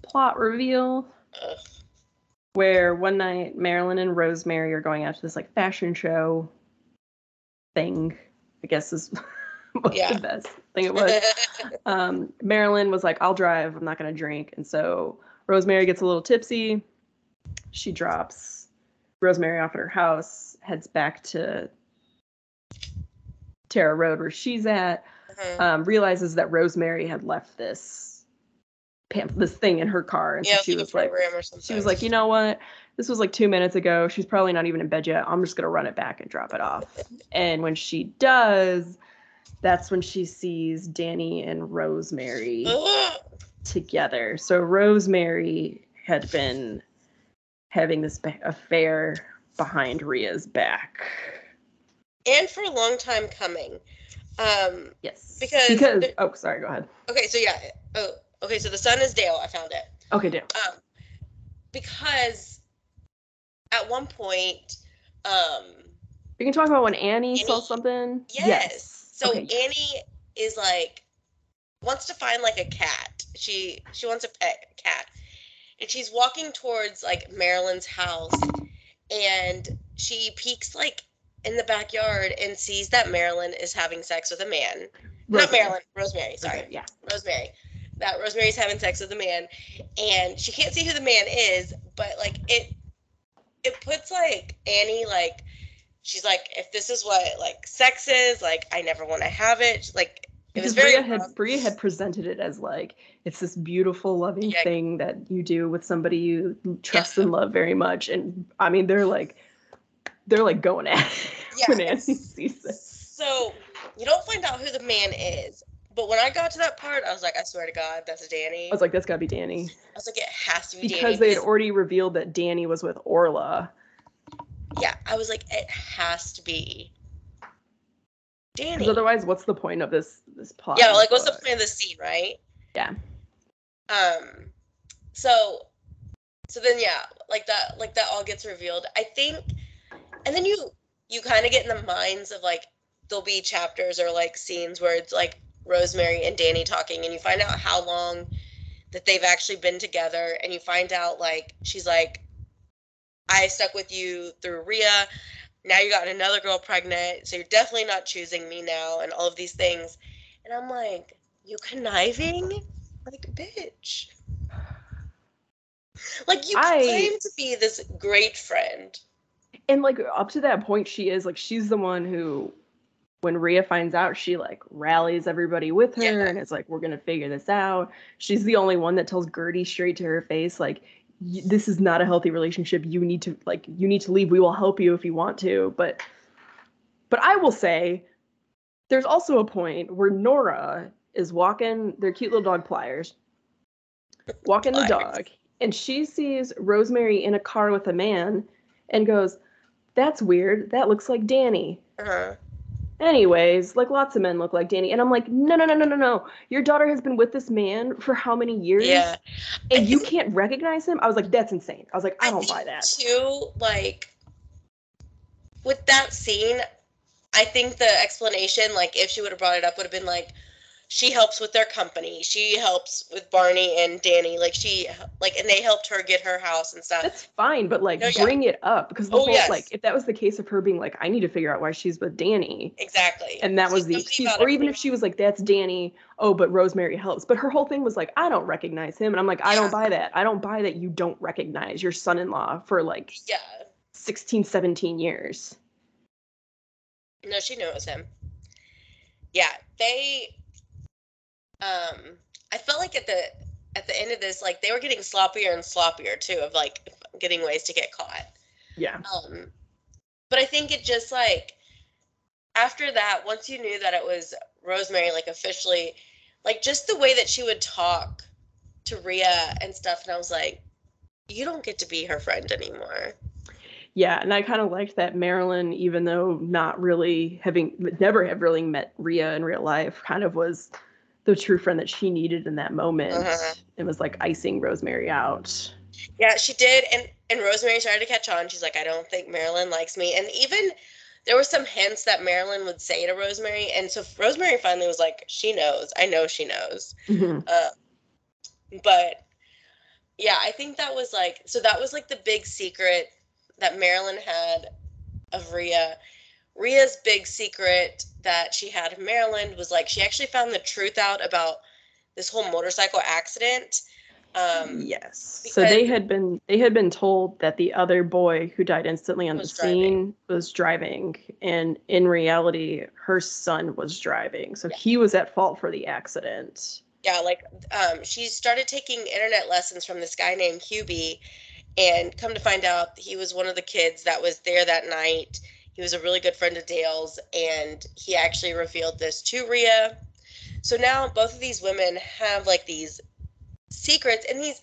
plot reveal, where one night Marilyn and Rosemary are going out to this like fashion show thing. I guess is Yeah. the best thing it was. um, Marilyn was like, I'll drive. I'm not going to drink. And so Rosemary gets a little tipsy. She drops Rosemary off at her house, heads back to Tara Road where she's at, Mhm. um, realizes that Rosemary had left this pam- this thing in her car. And yeah, so she was like, program or something. she was like, you know what? This was like two minutes ago. She's probably not even in bed yet. I'm just gonna run it back and drop it off. And when she does, that's when she sees Danny and Rosemary together. So Rosemary had been having this affair behind Ria's back. and for a long time coming. Um, Yes. Because- because oh sorry, go ahead. okay, so yeah, oh, okay, so the son is Dale. I found it. Okay, damn. Um, because at one point, um, We can talk about when Annie, saw Annie- something. Yes. So Okay. Annie is like wants to find like a cat. She she wants a pet cat. And she's walking towards like Marilyn's house and she peeks like in the backyard and sees that Marilyn is having sex with a man. Not Marilyn, Rosemary, sorry. Okay, yeah. Rosemary. That Rosemary's having sex with a man and she can't see who the man is, but like it it puts like Annie like she's like if this is what like sex is, like I never want to have it. Like it was Because very Bria had. Bria had presented it as like it's this beautiful, loving Yeah. thing that you do with somebody you trust and love very much. And I mean, they're like, they're like going at it when Yeah. Annie sees this. So you don't find out who the man is. But when I got to that part, I was like, I swear to God, that's Danny. I was like, that's gotta be Danny I was like, it has to be Danny. because they had already revealed that Danny was with Orla. yeah, I was like, it has to be Danny. Because otherwise, what's the point of this this plot? yeah, like what's the point of the scene, right? Yeah. Um. So, so then yeah, like that, like that all gets revealed. I think, and then you you kind of get in the minds of like there'll be chapters or like scenes where it's like Rosemary and Danny talking, and you find out how long that they've actually been together, and you find out like she's like, I stuck with you through Ria. Now you got another girl pregnant, so you're definitely not choosing me now, and all of these things. And I'm like, you conniving? Like, bitch. Like, you I- claim to be this great friend. And like up to that point, she is like she's the one who, when Rhea finds out, she like rallies everybody with her, Yeah. and it's like we're gonna figure this out. She's the only one that tells Gertie straight to her face, like this is not a healthy relationship. You need to like you need to leave. We will help you if you want to, but but I will say, there's also a point where Nora is walking their cute little dog pliers, walking the dog, and she sees Rosemary in a car with a man, and goes, "That's weird. That looks like Danny." Uh-huh. Anyways, like lots of men look like Danny, and I'm like, no, no, no, no, no, no. Your daughter has been with this man for how many years? Yeah. I and you think- can't recognize him. I was like, that's insane. I was like, I don't think buy that. Too, like, with that scene, I think the explanation, like, if she would have brought it up, would have been like, she helps with their company. She helps with Barney and Danny. Like, she, like, and they helped her get her house and stuff. That's fine, but like No, yeah. bring it up because the Oh, whole yes. like if that was the case of her being like, I need to figure out why she's with Danny. exactly. And that was the excuse, or even if she was like, "That's Danny." Oh, but Rosemary helps. But her whole thing was like, "I don't recognize him," and I'm like, "I Yeah. don't buy that. I don't buy that you don't recognize your son-in-law for like Yeah. 16, 17 years." No, she knows him. Yeah, they um I felt like at the at the end of this, like they were getting sloppier and sloppier too, of like getting ways to get caught. Yeah. Um but I think it just like after that, once you knew that it was Rosemary, like officially, like just the way that she would talk to Ria and stuff, and I was like, you don't get to be her friend anymore. Yeah, and I kind of liked that Marilyn, even though not really having never have really met Ria in real life, kind of was the true friend that she needed in that moment. Uh-huh. It was like icing Rosemary out. Yeah, she did, and and Rosemary started to catch on. She's like, I don't think Marilyn likes me, and even there were some hints that Marilyn would say to Rosemary, and so Rosemary finally was like, she knows. I know she knows. Mhm. Uh, but yeah, I think that was like so that was like the big secret that Marilyn had of Ria Ria's big secret that she had in Marilyn was like she actually found the truth out about this whole motorcycle accident. Um, yes. So they had been they had been told that the other boy who died instantly on the scene was driving, and in reality, her son was driving. So he was at fault for the accident. yeah, like um, she started taking internet lessons from this guy named Hubie, and come to find out he was one of the kids that was there that night. He was a really good friend of Dale's, and he actually revealed this to Ria. So now both of these women have like these secrets, and these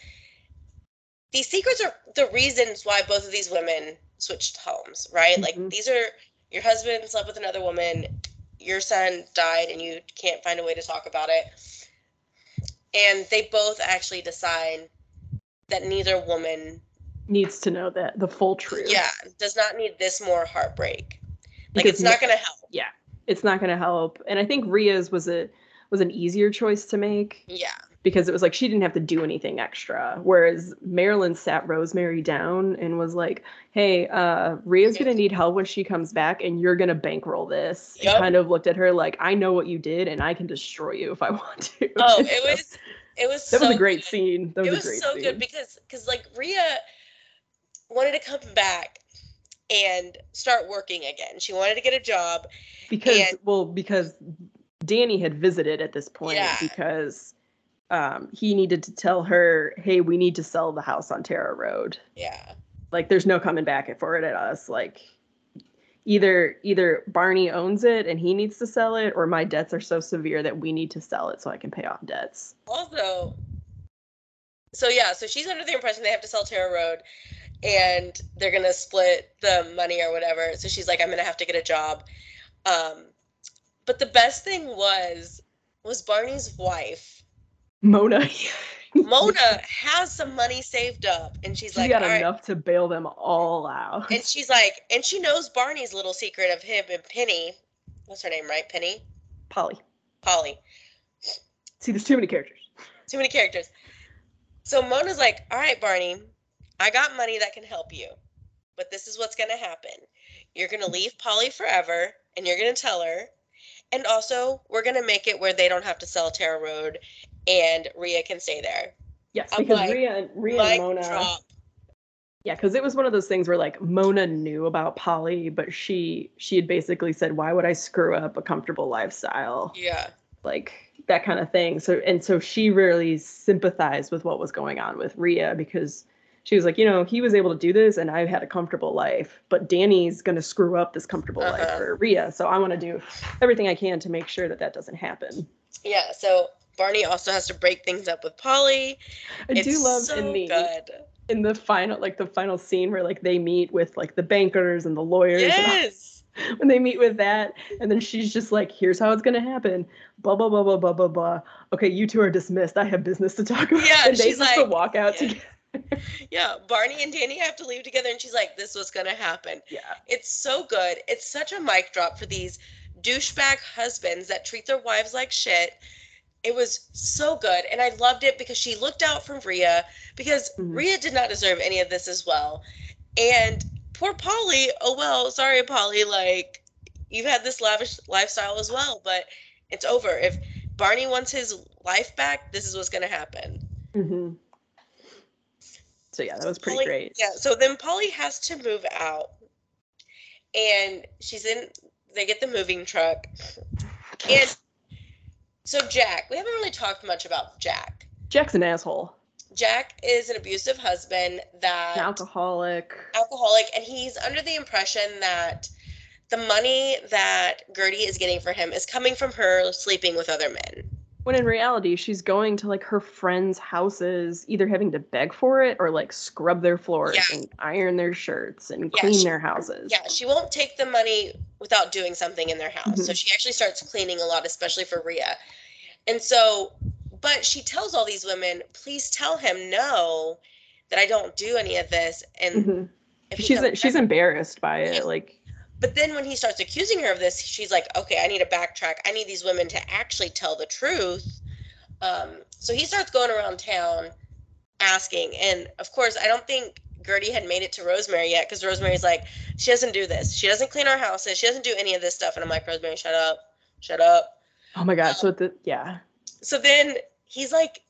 these secrets are the reasons why both of these women switched homes, right? Like Mhm. these are your husband slept with another woman, your son died, and you can't find a way to talk about it. And they both actually decide that neither woman, Needs to know that the full truth. yeah, does not need this more heartbreak. Like Because it's not going to help. Yeah, it's not going to help. And I think Ria's was a was an easier choice to make Yeah, because it was like she didn't have to do anything extra. Whereas Marilyn sat Rosemary down and was like, "Hey, uh, Ria's gonna need help when she comes back, and you're gonna bankroll this." Yep. And kind of looked at her like, "I know what you did, and I can destroy you if I want to." Oh, it was it was that so was a great good. scene. That was, it was a great so scene. good because because like Ria wanted to come back and start working again. She wanted to get a job. because and- well because Danny had visited at this point Yeah. because um, he needed to tell her, "Hey, we need to sell the house on Tara Road." Yeah. like there's no coming back for it at us like either either barney owns it and he needs to sell it or my debts are so severe that we need to sell it so i can pay off debts Also, so yeah, so she's under the impression they have to sell Tara Road and they're gonna split the money or whatever. So she's like, I'm gonna have to get a job. Um, but the best thing was was Barney's wife. mona Mona has some money saved up, and she's she like, got "All right." enough to bail them all out And she's like, and she knows Barney's little secret of him and Penny. What's her name, right? Penny? polly Polly. see there's too many characters Too many characters. So Mona's like, all right, Barney, I got money that can help you, but this is what's going to happen. You're going to mm-hmm. leave Polly forever, and you're going to tell her. And also, we're going to make it where they don't have to sell Tara Road, and Ria can stay there. yes I'm because like, Ria, and Ria and mona drop. yeah because it was one of those things where like mona knew about polly but she she had basically said why would i screw up a comfortable lifestyle Yeah. like that kind of thing. So and so she really sympathized with what was going on with Ria because she was like, you know, he was able to do this and I had a comfortable life, but Danny's going to screw up this comfortable life Uh-huh. for Ria. So I want to do everything I can to make sure that that doesn't happen. Yeah. So Barney also has to break things up with Polly. I it's do love so in the good. in the final like the final scene where like they meet with like the bankers and the lawyers and Yes. when they meet with that and then she's just like here's how it's going to happen blah blah blah blah blah blah blah okay you two are dismissed i have business to talk about Yeah, and they she's just like, walk out yeah. together Yeah. Barney and Danny have to leave together, and she's like, this was going to happen. yeah It's so good. It's such a mic drop for these douchebag husbands that treat their wives like shit. It was so good. And I loved it because she looked out for Ria because Mhm. Ria did not deserve any of this as well. And poor Polly, oh well, sorry, Polly, like you've had this lavish lifestyle as well, but it's over. If Barney wants his life back, this is what's going to happen. hmm so yeah that was pretty Polly- great Yeah. So then Polly has to move out, and she's in. They get the moving truck, and so Jack. We haven't really talked much about Jack. jack's an asshole Jack is an abusive husband that an alcoholic alcoholic, and he's under the impression that the money that Gertie is getting for him is coming from her sleeping with other men. When in reality she's going to like her friends houses either having to beg for it or like scrub their floors Yeah. and iron their shirts and Yeah, clean she- their houses Yeah, she won't take the money without doing something in their house. So Mhm. she actually starts cleaning a lot, especially for Ria. And so, but she tells all these women, please tell him no, that I don't do any of this. And Mhm. if she's she's back- embarrassed by it like but then when he starts accusing her of this, she's like, okay, I need to backtrack. I need these women to actually tell the truth. Um, so he starts going around town asking. And of course, I don't think Gertie had made it to Rosemary yet because Rosemary's like, she doesn't do this. She doesn't clean our houses. She doesn't do any of this stuff. And I'm like, Rosemary, shut up. Shut up. Oh my god. So the yeah. So then he's like,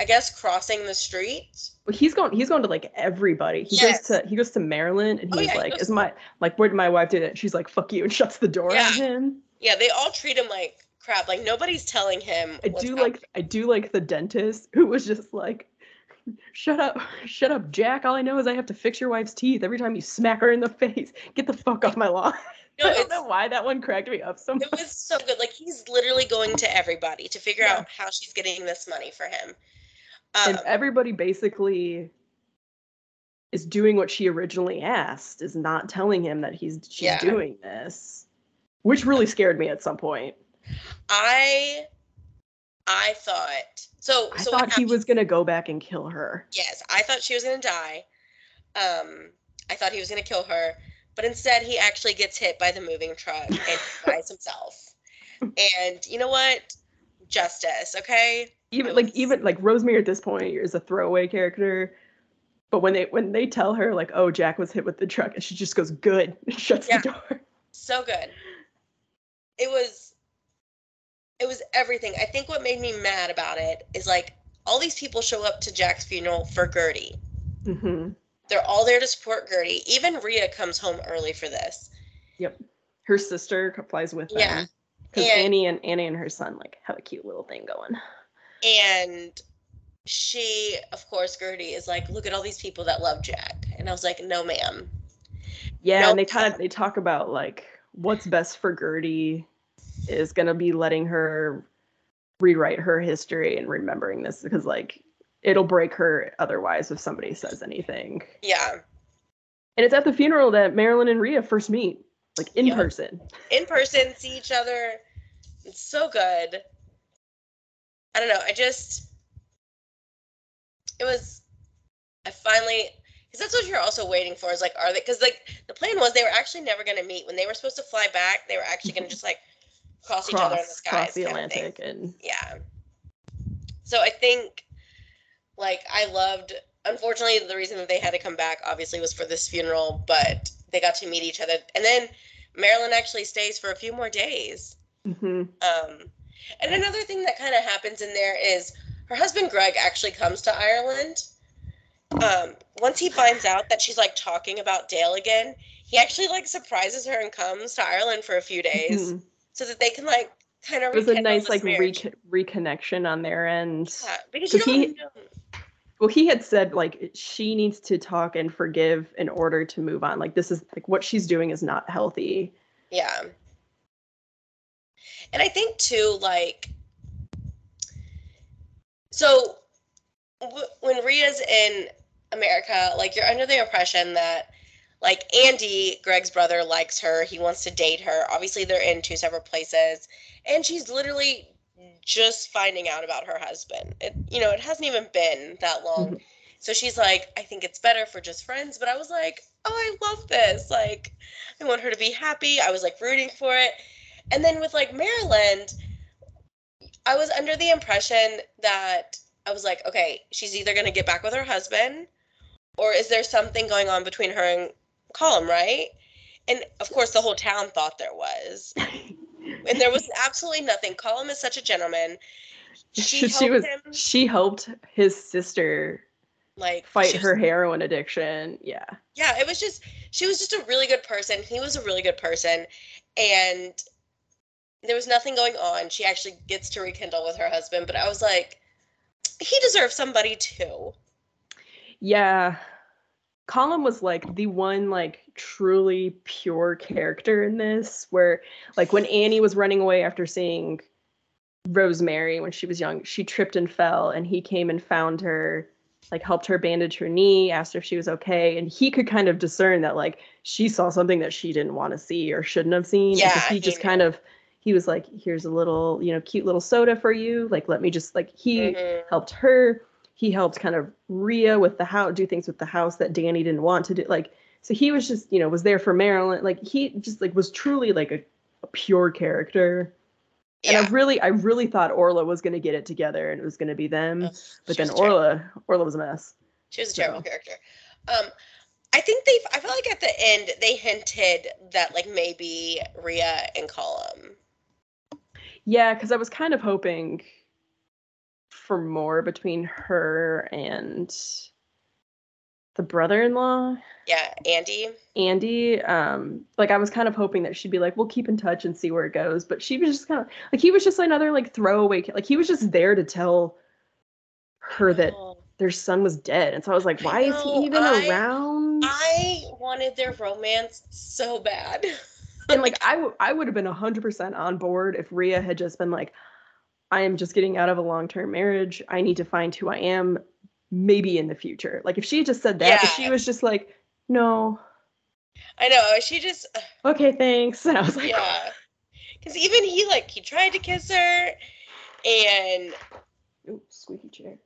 I guess crossing the street. Well, he's going. He's going to like everybody. He Yes. goes to he goes to Marilyn, and Oh, he's yeah, like, goes- "Is my like where did my wife did it?" She's like, "Fuck you," and shuts the door Yeah. on him. Yeah, they all treat him like crap. Like nobody's telling him. I do happening. like I do like the dentist who was just like, "Shut up, shut up, Jack. All I know is I have to fix your wife's teeth every time you smack her in the face. Get the fuck off my lawn." No, I don't know why that one cracked me up so much. it was so good. Like he's literally going to everybody to figure Yeah. out how she's getting this money for him. And Um, everybody basically is doing what she originally asked is not telling him that he's she's Yeah. doing this which really scared me at some point I, I thought so. i so thought he was going to go back and kill her Yes, I thought she was gonna die. Um, I thought he was gonna kill her, but instead he actually gets hit by the moving truck and dies himself. And you know what? Justice, okay? Even like even like rosemary at this point is a throwaway character but when they when they tell her like oh jack was hit with the truck and she just goes good and shuts Yeah. the door So good. It was it was everything. I think what made me mad about it is like all these people show up to Jack's funeral for Gertie. Mm-hmm. They're all there to support Gertie. Even Ria comes home early for this. yep her sister flies with them Yeah. because annie and annie and her son like have a cute little thing going And she, of course, Gertie is like, look at all these people that love Jack. And I was like, no, ma'am. Yeah, and they kind of they talk about like what's best for Gertie is gonna be letting her rewrite her history and remembering this because like it'll break her otherwise if somebody says anything. Yeah. And it's at the funeral that Marilyn and Ria first meet, like in Yep. person. In person, see each other. It's so good. I don't know. I just, it was, I finally, because that's what you're also waiting for is like, are they, because like the plan was they were actually never going to meet. When they were supposed to fly back, they were actually going to just like cross, each other in the Cross, skies. cross the kind of thing. Atlantic and yeah so i think like i loved unfortunately the reason that they had to come back obviously was for this funeral but they got to meet each other and then marilyn actually stays for a few more days Mhm. um and another thing that kind of happens in there is her husband greg actually comes to ireland um once he finds out that she's like talking about dale again he actually like surprises her and comes to ireland for a few days Mhm. so that they can like kind of It was a nice like rec- reconnection on their end. yeah, because you don't he- well he had said like she needs to talk and forgive in order to move on like this is like what she's doing is not healthy Yeah. And I think too, like, so w- when Ria's in America, like, you're under the impression that, like, Andy, Greg's brother, likes her. He wants to date her. Obviously, they're in two separate places. And she's literally just finding out about her husband. It, you know, it hasn't even been that long. Mhm. So she's like, I think it's better for just friends. But I was like, oh, I love this. Like, I want her to be happy. I was like rooting for it. And then with like Marilyn, I was under the impression that I was like, okay, she's either going to get back with her husband or is there something going on between her and Colm, right? And of course, the whole town thought there was. And there was absolutely nothing. Colm is such a gentleman. She, she, was him she helped his sister like fight she was- her heroin addiction yeah yeah, it was just she was just a really good person. He was a really good person, and there was nothing going on. She actually gets to rekindle with her husband, but I was like, he deserves somebody too. yeah Colin was like the one like truly pure character in this where like when Annie was running away after seeing Rosemary when she was young she tripped and fell and he came and found her like helped her bandage her knee asked her if she was okay and he could kind of discern that like she saw something that she didn't want to see or shouldn't have seen Yeah, he he just knew. kind of he was like here's a little you know cute little soda for you like let me just like he Mhm. helped her. He helped kind of Ria with the house, do things with the house that Danny didn't want to do. Like, so he was just, you know, was there for Marilyn. Like, he just like was truly like a, a pure character. And I really, I really thought Orla was gonna get it together and it was gonna be them. But then was terrible. Orla, Orla was a mess. she was a terrible so. character. Um, I think they. I feel like at the end they hinted that like maybe Ria and Colm. Yeah, because I was kind of hoping for more between her and the brother-in-law. Yeah, Andy. andy um like i was kind of hoping that she'd be like we'll keep in touch and see where it goes. But she was just kind of like he was just another like throwaway like he was just there to tell her that Oh, their son was dead. And so i was like why is he even I- around? I wanted their romance so bad. and like I, w- I would have been 100% on board if Ria had just been like I am just getting out of a long-term marriage. I need to find who I am maybe in the future. Like if she had just said that, if she was just like, "No. I know. She just. Okay, thanks." And I was like, Yeah. Because even he like he tried to kiss her, and Ooh, squeaky chair.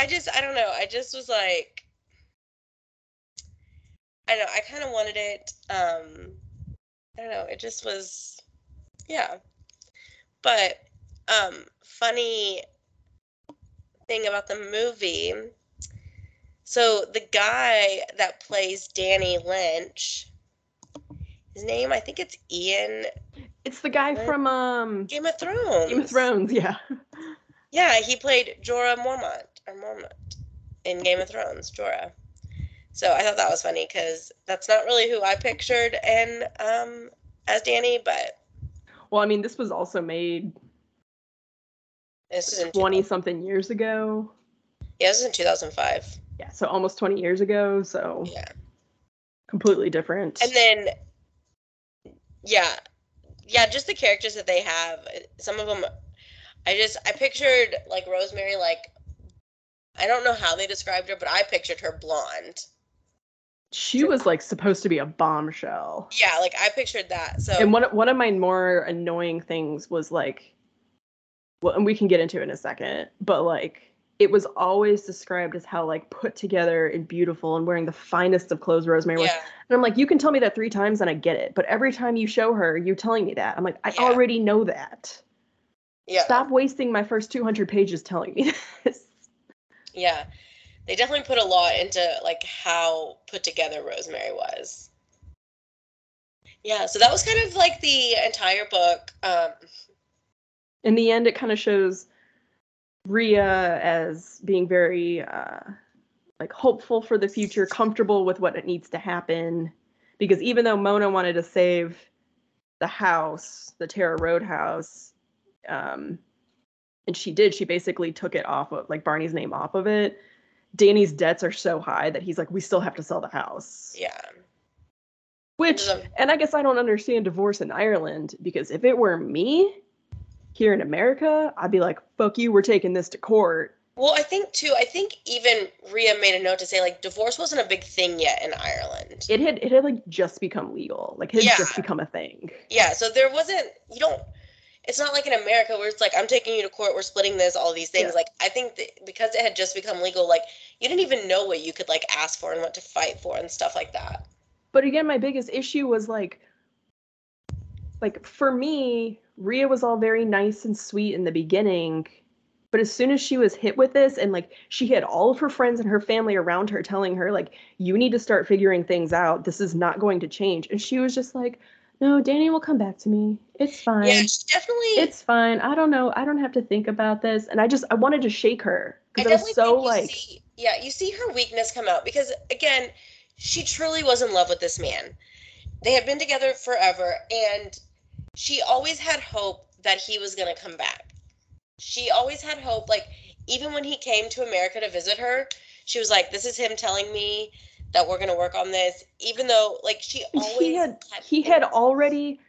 I just I don't know. I just was like. I know. I kind of wanted it. Um, I don't know. It just was, yeah. But um, funny thing about the movie. So the guy that plays Danny Lynch, his name I think it's Iain It's the guy What? from um Game of Thrones. Game of Thrones, yeah. Yeah, he played Jorah Mormont or Mormont in Game of Thrones, Jorah. So I thought that was funny because that's not really who I pictured and um as Danny, but Well, I mean, this was also made this is 20 something years ago. Yeah, this is in 2005. Yeah, so almost 20 years ago, so Yeah, completely different. and then yeah, yeah, just the characters that they have. Some of them, I just I pictured like Rosemary, like I don't know how they described her, but I pictured her blonde. She was like supposed to be a bombshell. Yeah, like I pictured that. So And one one of my more annoying things was like, well, and we can get into it in a second, but like it was always described as how like put together and beautiful and wearing the finest of clothes Rosemary was. And I'm like, you can tell me that three times and I get it, but every time you show her, you're telling me that. I'm like, I Yeah. already know that. yeah. Stop wasting my first 200 pages telling me this. Yeah. They definitely put a lot into like how put together Rosemary was. Yeah, so that was kind of like the entire book. Um in the end, it kind of shows Ria as being very uh, like hopeful for the future, comfortable with what it needs to happen. Because even though Mona wanted to save the house, the Tara Road house, um, and she did, she basically took it off of like Barney's name off of it. Danny's debts are so high that he's like, we still have to sell the house. yeah. Which, and I guess I don't understand divorce in Ireland because if it were me here in America, I'd be like, fuck you, we're taking this to court. Well, I think too, I think even Ria made a note to say like divorce wasn't a big thing yet in Ireland. It had it had like just become legal. Like it had Yeah. just become a thing. Yeah, so there wasn't you don't it's not like in America where it's like I'm taking you to court, we're splitting this, all these things. Yeah. Like I think that because it had just become legal, like you didn't even know what you could like ask for and what to fight for and stuff like that. But again, my biggest issue was like like for me, Ria was all very nice and sweet in the beginning. But as soon as she was hit with this and like she had all of her friends and her family around her telling her like you need to start figuring things out. This is not going to change. And she was just like, "No, Danny will come back to me. It's fine. Yeah, she definitely it's fine. I don't know. I don't have to think about this." And I just I wanted to shake her because I, was so like see, yeah, you see her weakness come out because again, she truly was in love with this man. They had been together forever and she always had hope that he was going to come back. She always had hope like even when he came to America to visit her, she was like this is him telling me that we're going to work on this even though like she always he had he had already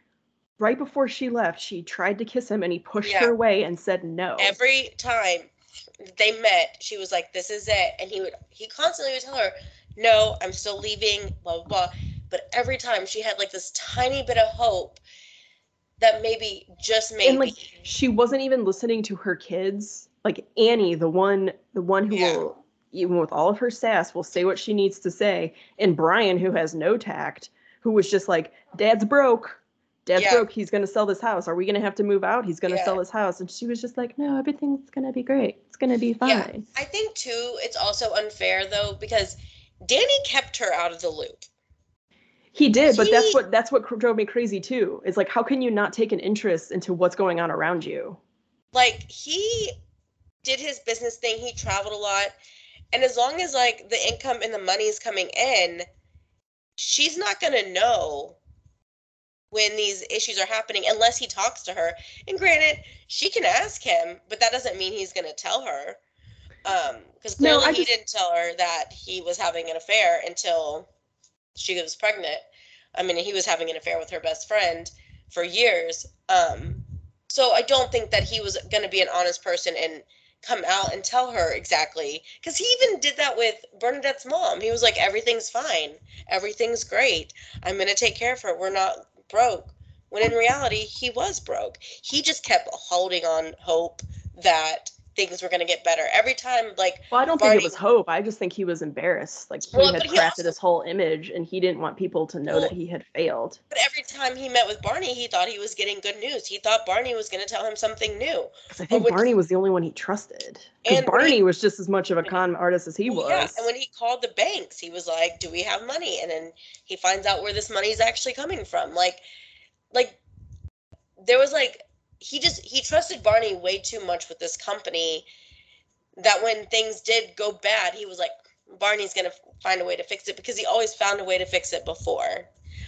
right before she left she tried to kiss him and he pushed Yeah. her away and said no every time they met, she was like, "This is it," and he would he constantly would tell her, "No, I'm still leaving." Blah blah blah. But every time she had like this tiny bit of hope that maybe just maybe and like she wasn't even listening to her kids like annie the one the one who Yeah. will even with all of her sass will say what she needs to say and brian who has no tact who was just like dad's broke dad's Yeah. broke he's going to sell this house are we going to have to move out he's going to Yeah. sell his house and she was just like no everything's going to be great it's going to be fine Yeah. I think too, it's also unfair though because Danny kept her out of the loop. He did, but that's what that's what drove me crazy too. Is like, how can you not take an interest into what's going on around you? Like he did his business thing, he traveled a lot, and as long as like the income and the money is coming in, she's not going to know when these issues are happening unless he talks to her. And granted, she can ask him, but that doesn't mean he's going to tell her. Um, because clearly I he just- didn't tell her that he was having an affair until she was pregnant. I mean, he was having an affair with her best friend for years. Um, so I don't think that he was going to be an honest person and come out and tell her exactly. Because he even did that with Bernadette's mom. He was like, everything's fine, everything's great. I'm going to take care of her. We're not broke. When in reality, he was broke. He just kept holding on hope that things were going to get better. Every time, like, Well, I don't think it was hope. I just think he was embarrassed. Like he Well, had he crafted also- this whole image, and he didn't want people to know Well- that he had failed. but every time he met with Barney, he thought he was getting good news. He thought Barney was going to tell him something new. Because I think when- Barney was the only one he trusted. And when he- Barney was just as much of a con artist as he was. Yeah, and when he called the banks, he was like, "Do we have money?" And then he finds out where this money is actually coming from. Like, like there was like he just he trusted Barney way too much with this company that when things did go bad, he was like, "Barney's gonna find a way to fix it," because he always found a way to fix it before.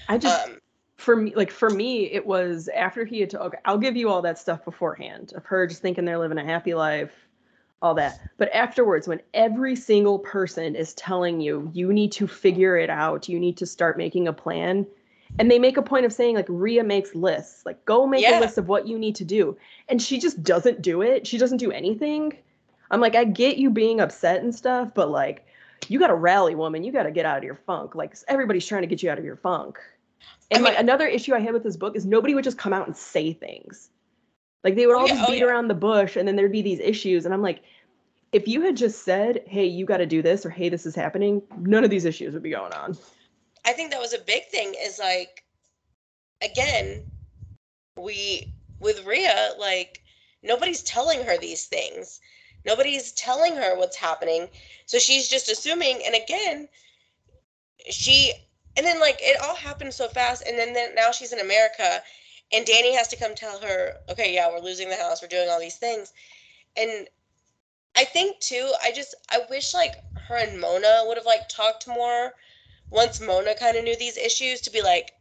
I just Um, for me like for me it was after he had to okay, I'll give you all that stuff beforehand of her just thinking they're living a happy life all that but afterwards when every single person is telling you you need to figure it out you need to start making a plan and they make a point of saying like Ria makes lists like go make Yeah. a list of what you need to do and she just doesn't do it she doesn't do anything I'm like I get you being upset and stuff but like you got to rally woman you got to get out of your funk like everybody's trying to get you out of your funk I and mean- like another issue I had with this book is nobody would just come out and say things. Like they would Oh, all yeah, just oh, beat yeah. around the bush and then there'd be these issues. And I'm like, if you had just said, hey, you got to do this or hey, this is happening, none of these issues would be going on. I think that was a big thing is like again we with Ria like nobody's telling her these things. Nobody's telling her what's happening. So she's just assuming and again she and then like it all happened so fast and then, then now she's in America and Danny has to come tell her okay yeah we're losing the house we're doing all these things. And I think too I just I wish like her and Mona would have like talked more once Mona kind of knew these issues to be like,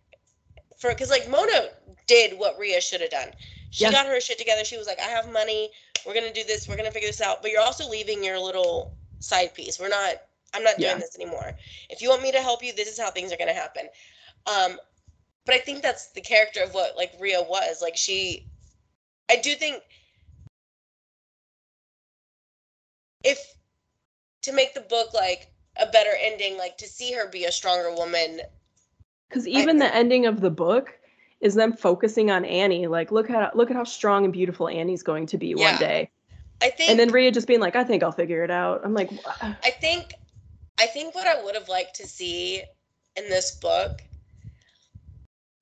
for because like Mona did what Ria should have done. She Yeah. got her shit together. She was like, I have money. We're gonna do this. We're gonna figure this out. But you're also leaving your little side piece. We're not. I'm not doing Yeah. this anymore. If you want me to help you, this is how things are gonna happen. Um, but I think that's the character of what like Ria was. Like she, I do think if to make the book like a better ending, like to see her be a stronger woman. Because even the ending of the book is them focusing on Annie. Like, look at look at how strong and beautiful Annie's going to be Yeah. one day. I think And then Ria just being like, I think I'll figure it out. I'm like, "Wha- I think I think what I would have liked to see in this book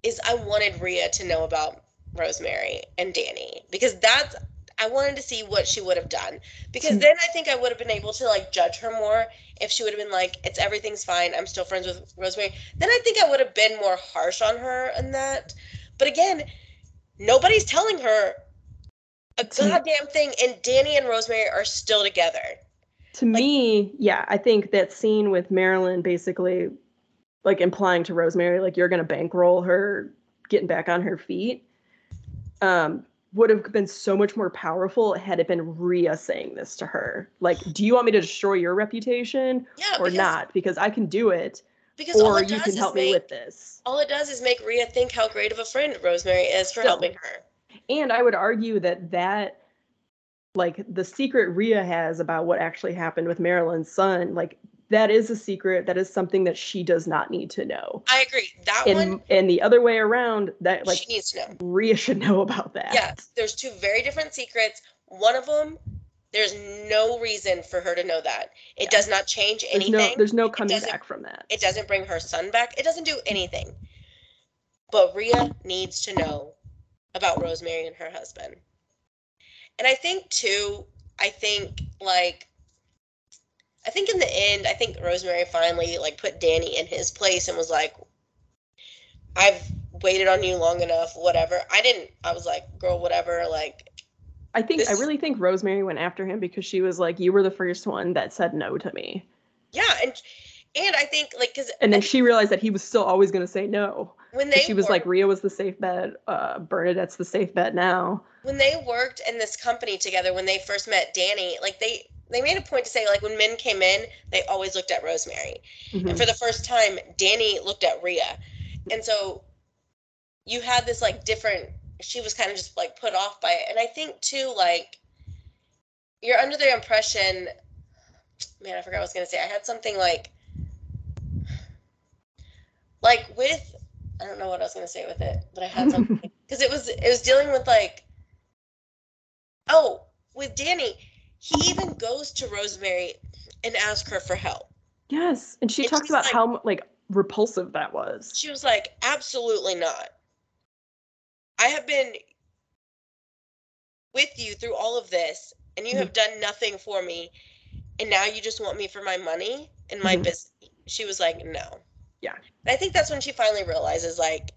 is I wanted Ria to know about Rosemary and Danny because that's I wanted to see what she would have done. Because Hmm. then I think I would have been able to like judge her more if she would have been like it's everything's fine. I'm still friends with Rosemary. Then I think I would have been more harsh on her in that. But again nobody's telling her a goddamn thing and Danny and Rosemary are still together. To me, yeah, I think that scene with Marilyn basically like implying to Rosemary, like you're gonna bankroll her getting back on her feet, um, would have been so much more powerful had it been Ria saying this to her. Like, do you want me to destroy your reputation yeah or because- not? Because I can do it, Because all or it you does can is help me make, with this. all it does is make Ria think how great of a friend Rosemary is for Still. helping her. And I would argue that that like the secret Ria has about what actually happened with Marilyn's son, like that is a secret. That is something that she does not need to know. I agree. That And one and the other way around, that like she needs to know. Ria should know about that. Yeah, there's two very different secrets. One of them, there's no reason for her to know that. It Yeah. does not change There's anything. no there's no coming back from that. it doesn't bring her son back. It doesn't do anything. But Ria needs to know about Rosemary and her husband. And I think too, I think like I think in the end, I think Rosemary finally like put Danny in his place and was like, I've waited on you long enough, whatever. I didn't, I was like, girl, whatever. Like, I think I really think Rosemary went after him because she was like, "You were the first one that said no to me," yeah. And, and I think like, cause and then she realized that he was still always going to say no. When they She was worked- like, "Ria was the safe bet. Uh, Bernadette's the safe bet now." when they worked in this company together, when they first met Danny, like they, they made a point to say like when men came in, they always looked at Rosemary. Mhm. And for the first time, Danny looked at Ria. And so you had this like different she was kind of just like put off by it. And I think too, like you're under the impression man, I forgot what I was gonna say. I had something like like with I don't know what I was gonna say with it, but I had something because it was it was dealing with like oh, with Danny, he even goes to Rosemary and asks her for help. Yes, and she And talks about like- how like repulsive that was. She was like, absolutely not. I have been with you through all of this, and you have done nothing for me, and now you just want me for my money and my Mhm. business. She was like, no. Yeah. And I think that's when she finally realizes, like,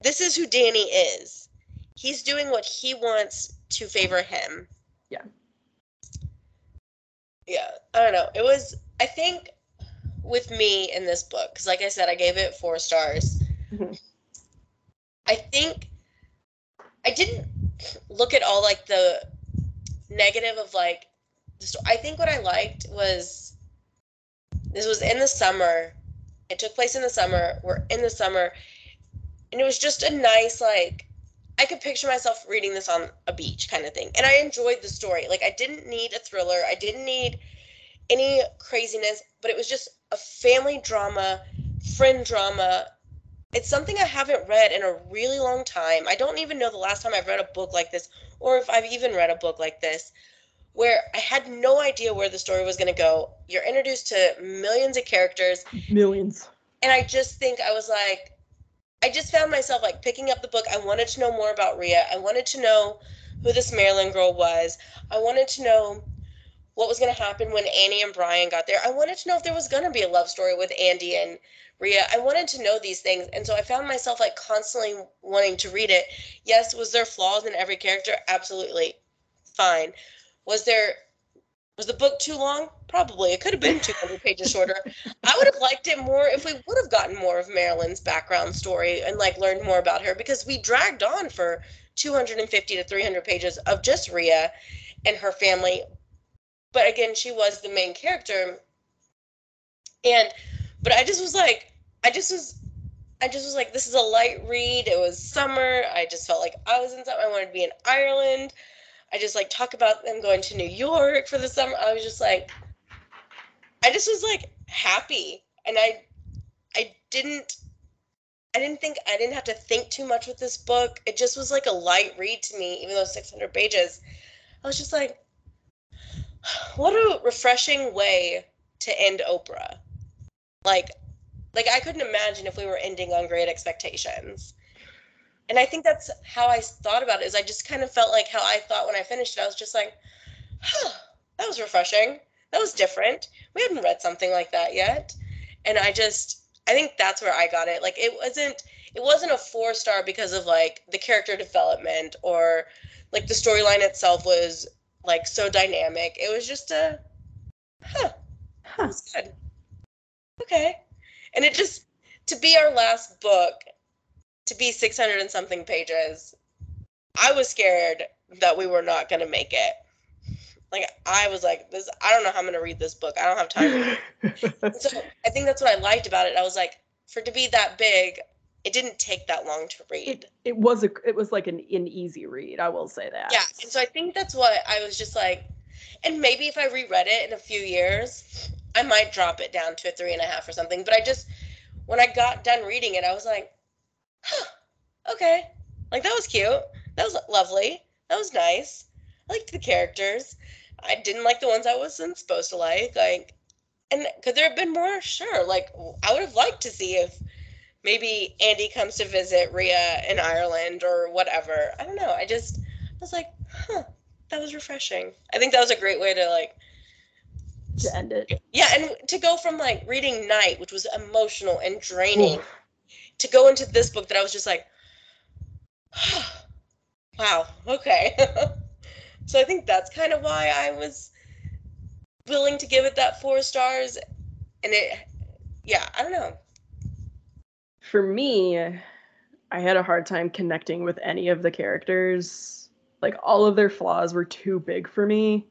this is who Danny is. He's doing what he wants to favor him. Yeah. Yeah. I don't know. It was, I think, with me in this book, because like I said, I gave it four stars. Mhm. I think I didn't look at all like the negative of like the sto- I think what I liked was this was in the summer. It took place in the summer. We're in the summer, and it was just a nice like I could picture myself reading this on a beach kind of thing. And I enjoyed the story. Like I didn't need a thriller. I didn't need any craziness, but it was just a family drama, friend drama. It's something I haven't read in a really long time. I don't even know the last time I've read a book like this or if I've even read a book like this where I had no idea where the story was going to go. You're introduced to millions of characters Millions. and I just think I was like, I just found myself like picking up the book. I wanted to know more about Ria. I wanted to know who this Marilyn girl was. I wanted to know what was going to happen when Annie and Brian got there. I wanted to know if there was going to be a love story with Andy and Ria. I wanted to know these things. And so I found myself like constantly wanting to read it. Yes, was there flaws in every character? Absolutely. Fine. Was there was the book too long? Probably. It could have been 200 pages shorter. I would have liked it more if we would have gotten more of Marilyn's background story and like learned more about her because we dragged on for 250 to 300 pages of just Ria and her family. But again, she was the main character. And but I just was like I just was I just was like this is a light read. It was summer. I just felt like I was in something. I wanted to be in Ireland. I just like talk about them going to New York for the summer. I was just like I just was like happy and I I didn't I didn't think I didn't have to think too much with this book. It just was like a light read to me even though 600 pages. I was just like what a refreshing way to end Oprah. Like like I couldn't imagine if we were ending on great expectations. And I think that's how I thought about it is I just kind of felt like how I thought when I finished it. I was just like, huh, that was refreshing. That was different. We hadn't read something like that yet. And I just I think that's where I got it. Like it wasn't it wasn't a four star because of like the character development or like the storyline itself was like so dynamic. It was just a huh, that Huh. was good. Okay. And it just to be our last book, to be 600 and something pages, I was scared that we were not going to make it. Like I was like this I don't know how I'm going to read this book. I don't have time. So I think that's what I liked about it. I was like for it to be that big, it didn't take that long to read. it, it was a it was like an, an easy read. I will say that. Yeah, and so I think that's what I was just like, and maybe if I reread it in a few years, I might drop it down to a three and a half or something. But I just, when I got done reading it, I was like, huh, okay, like that was cute, that was lovely, that was nice. I liked the characters. I didn't like the ones I wasn't supposed to like. Like, and could there have been more? Sure. Like, I would have liked to see if maybe Andy comes to visit Ria in Ireland or whatever. I don't know. I just, I was like, huh, that was refreshing. I think that was a great way to like to end it. Yeah, and to go from like reading Night, which was emotional and draining, Oof. To go into this book that I was just like, wow, okay. so I think that's kind of why I was willing to give it that four stars. And it, yeah, I don't know. For me, I had a hard time connecting with any of the characters. Like all of their flaws were too big for me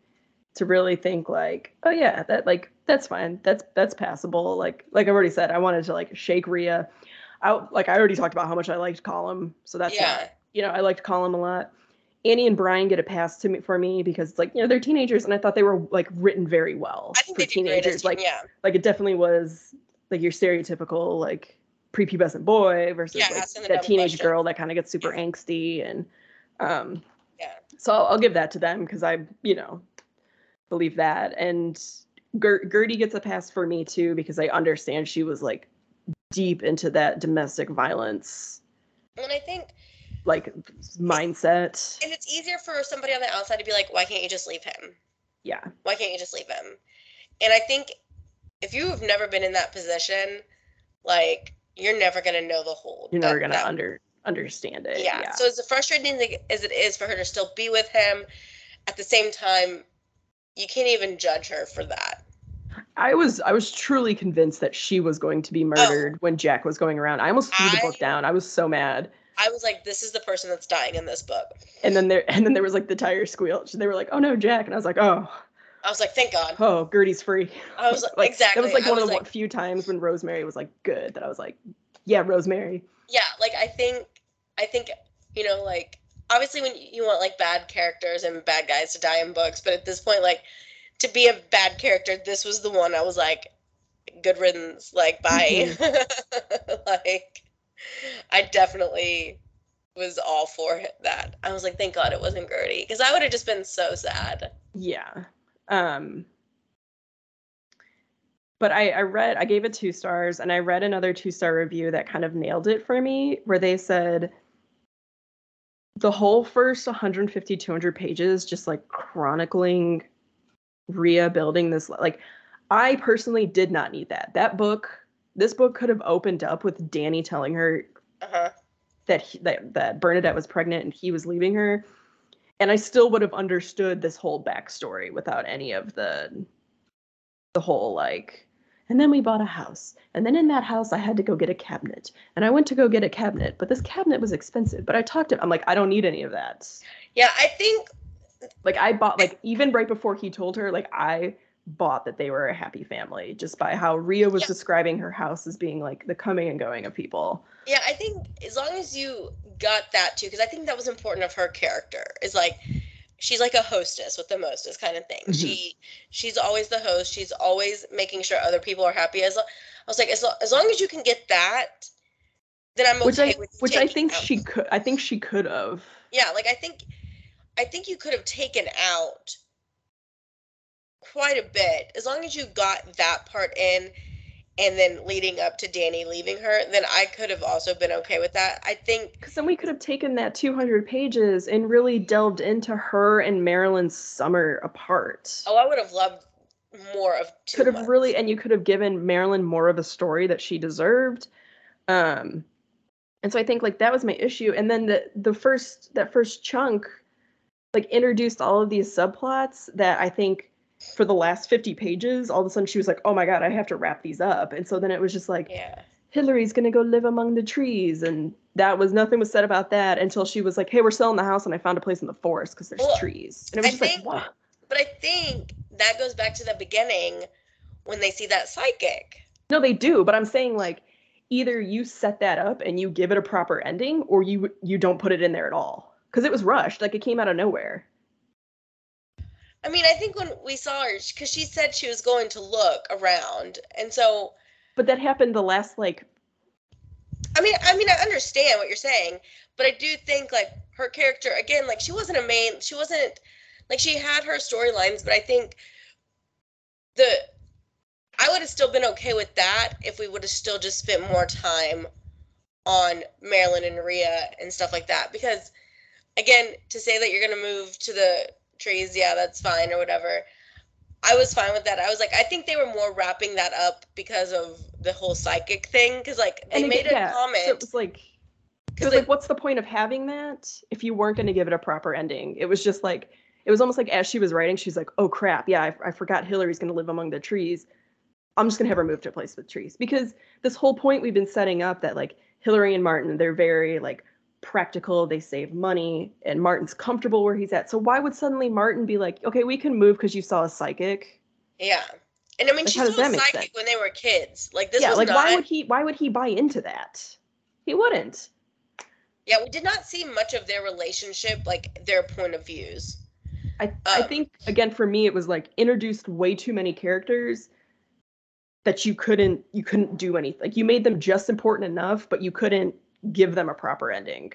to really think like, oh yeah, that like that's fine. That's that's passable. Like like I've already said, I wanted to like shake Ria. I like I already talked about how much I liked Colm, so that's not- yeah, you know, I liked Colm a lot. Annie and Brian get a pass to me for me because it's like, you know, they're teenagers and I thought they were like written very well I think for they did great. as teenagers. teen- Like yeah, like it definitely was like your stereotypical like prepubescent boy versus Yeah, like that teenage question. girl that kind of gets super angsty and um Yeah. so I'll, I'll give that to them because I you know believe that and Ger- Gertie gets a pass for me too because I understand she was like deep into that domestic violence and I think, like mindset and it's easier for somebody on the outside to be like, why can't you just leave him? yeah Why can't you just leave him? And I think if you have never been in that position, like you're never gonna know the whole. you're never that- gonna that- under understand it yeah. So as frustrating as it is for her to still be with him, at the same time, you can't even judge her for that. I was I was truly convinced that she was going to be oh. murdered when Jack was going around. I almost threw the book down. I was so mad. I was like, this is the person that's dying in this book. And then there and then there was like the tire squeal. They were like, "Oh no, Jack!" And I was like, "Oh, I was like, thank God. oh, Gertie's free." I was like, exactly. That was like I one of was the like, few times when Rosemary was like good that I was like, "Yeah, Rosemary." yeah, like I think, I think, you know, like obviously when you want like bad characters and bad guys to die in books, but at this point, like to be a bad character, this was the one I was like, good riddance, like bye. like I definitely was all for that. I was like, thank God it wasn't Gertie, because I would have just been so sad. Yeah. Um but I, I read I gave it two stars and I read another two star review that kind of nailed it for me where they said the whole first 150 200 pages just like chronicling Ria building this like I personally did not need that. That book this book could have opened up with Danny telling her Uh huh. that he, that that Bernadette was pregnant and he was leaving her, and I still would have understood this whole backstory without any of the the whole like. And then we bought a house, and then in that house I had to go get a cabinet, and I went to go get a cabinet, but this cabinet was expensive. But I talked to I'm like I don't need any of that. Yeah, I think Like I bought like even right before he told her like I bought that they were a happy family just by how Ria was Yeah. describing her house as being like the coming and going of people. Yeah, I think as long as you got that too, because I think that was important of her character. Is like she's like a hostess with the mostest kind of thing. Mhm. She she's always the host. She's always making sure other people are happy. As I was like, as, as long as you can get that, then I'm okay which I with which I think out- she could I think she could have. Yeah, like I think I think you could have taken out quite a bit as long as you got that part in and then leading up to Danny leaving her, then I could have also been okay with that. I think Because then we could have taken that 200 pages and really delved into her and Marilyn's summer apart. Oh, I would have loved more of two could have months. really, and you could have given Marilyn more of a story that she deserved. Um, and so I think like that was my issue. And then the the first that first chunk, like introduced all of these subplots that I think for the last 50 pages, all of a sudden she was like, oh my god, I have to wrap these up. And so then it was just like, Yeah. Hillary's gonna go live among the trees, and that was nothing was said about that until she was like, "Hey, we're selling the house, and I found a place in the forest because there's Well, trees." And it was I just think- like, "What?" But I think that goes back to the beginning when they see that psychic. No, they do, but I'm saying like, either you set that up and you give it a proper ending, or you you don't put it in there at all because it was rushed, like it came out of nowhere. I mean, I think when we saw her, because she said she was going to look around, and so But that happened the last like, I mean, I mean, I understand what you're saying, but I do think like her character again, like she wasn't a main, she wasn't like she had her storylines, but I think the I would have still been okay with that if we would have still just spent more time on Marilyn and Ria and stuff like that. Because again, to say that you're gonna move to the trees, yeah, that's fine or whatever. I was fine with that. I was like, I think they were more wrapping that up because of the whole psychic thing. Because like they And made a yeah, comment. So it was like, it 'cause was like, what's the point of having that if you weren't going to give it a proper ending? It was just like, it was almost like as she was writing, she's like, oh crap, yeah, I, I forgot Hillary's going to live among the trees. I'm just going to have her move to a place with trees because this whole point we've been setting up that like Hillary and Martin, they're very like practical, they save money, and Martin's comfortable where he's at. So why would suddenly Martin be like, okay, we can move because you saw a psychic? yeah. And I mean, Like, she how does saw that psychic sense? when they were kids. Like this yeah, was like not. why would he? Why would he buy into that? He wouldn't. Yeah, we did not see much of their relationship, like their point of views. I, I Um, think again for me it was like introduced way too many characters that you couldn't you couldn't do anything like you made them just important enough but you couldn't give them a proper ending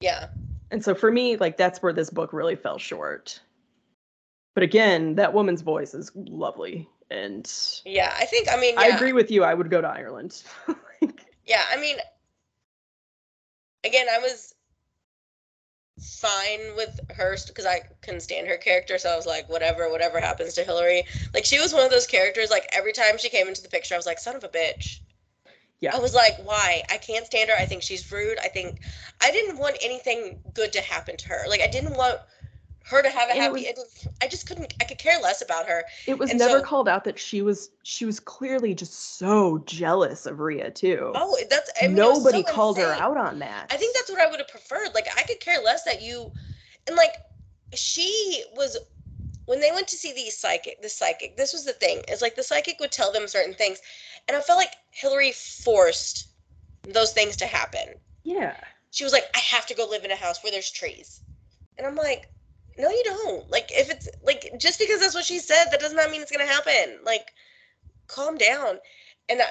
Yeah. and so for me like that's where this book really fell short but again that woman's voice is lovely and Yeah. I think. I mean. i agree with you i would go to ireland Like, Yeah, I mean, again, I was fine with her because I couldn't stand her character, so I was like, whatever, whatever happens to Hillary. Like, she was one of those characters. Like, every time she came into the picture, I was like, son of a bitch. Yeah. I was like, why? I can't stand her. I think she's rude. I think I didn't want anything good to happen to her. Like, I didn't want her to have a And happy was-. I just couldn't. I could care less about her. it was And never so- called out that she was she was clearly just so jealous of Ria too. Oh, that's I mean, Nobody so called her out on that. I think that's what I would have preferred. Like I could care less that you and like she was when they went to see the psychic, the psychic, this was the thing. It's like the psychic would tell them certain things. And I felt like Hillary forced those things to happen. yeah. She was like, I have to go live in a house where there's trees. And I'm like, no, you don't. Like if it's like just because that's what she said, that does not mean it's gonna happen. Like, calm down. And I,